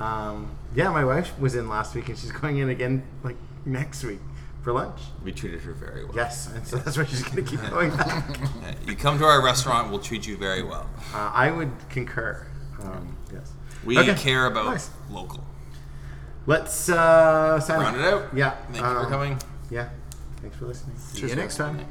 Um, yeah, my wife was in last week, and she's going in again like next week for lunch. We treated her very well. Yes, and so that's why she's going to keep going back. You come to our restaurant, we'll treat you very well. Uh, I would concur. Um, yes. We Okay. care about Nice. local. Let's uh, sign Round off. it out. Yeah. Thank you for um, coming. Yeah. Thanks for listening. See you next time.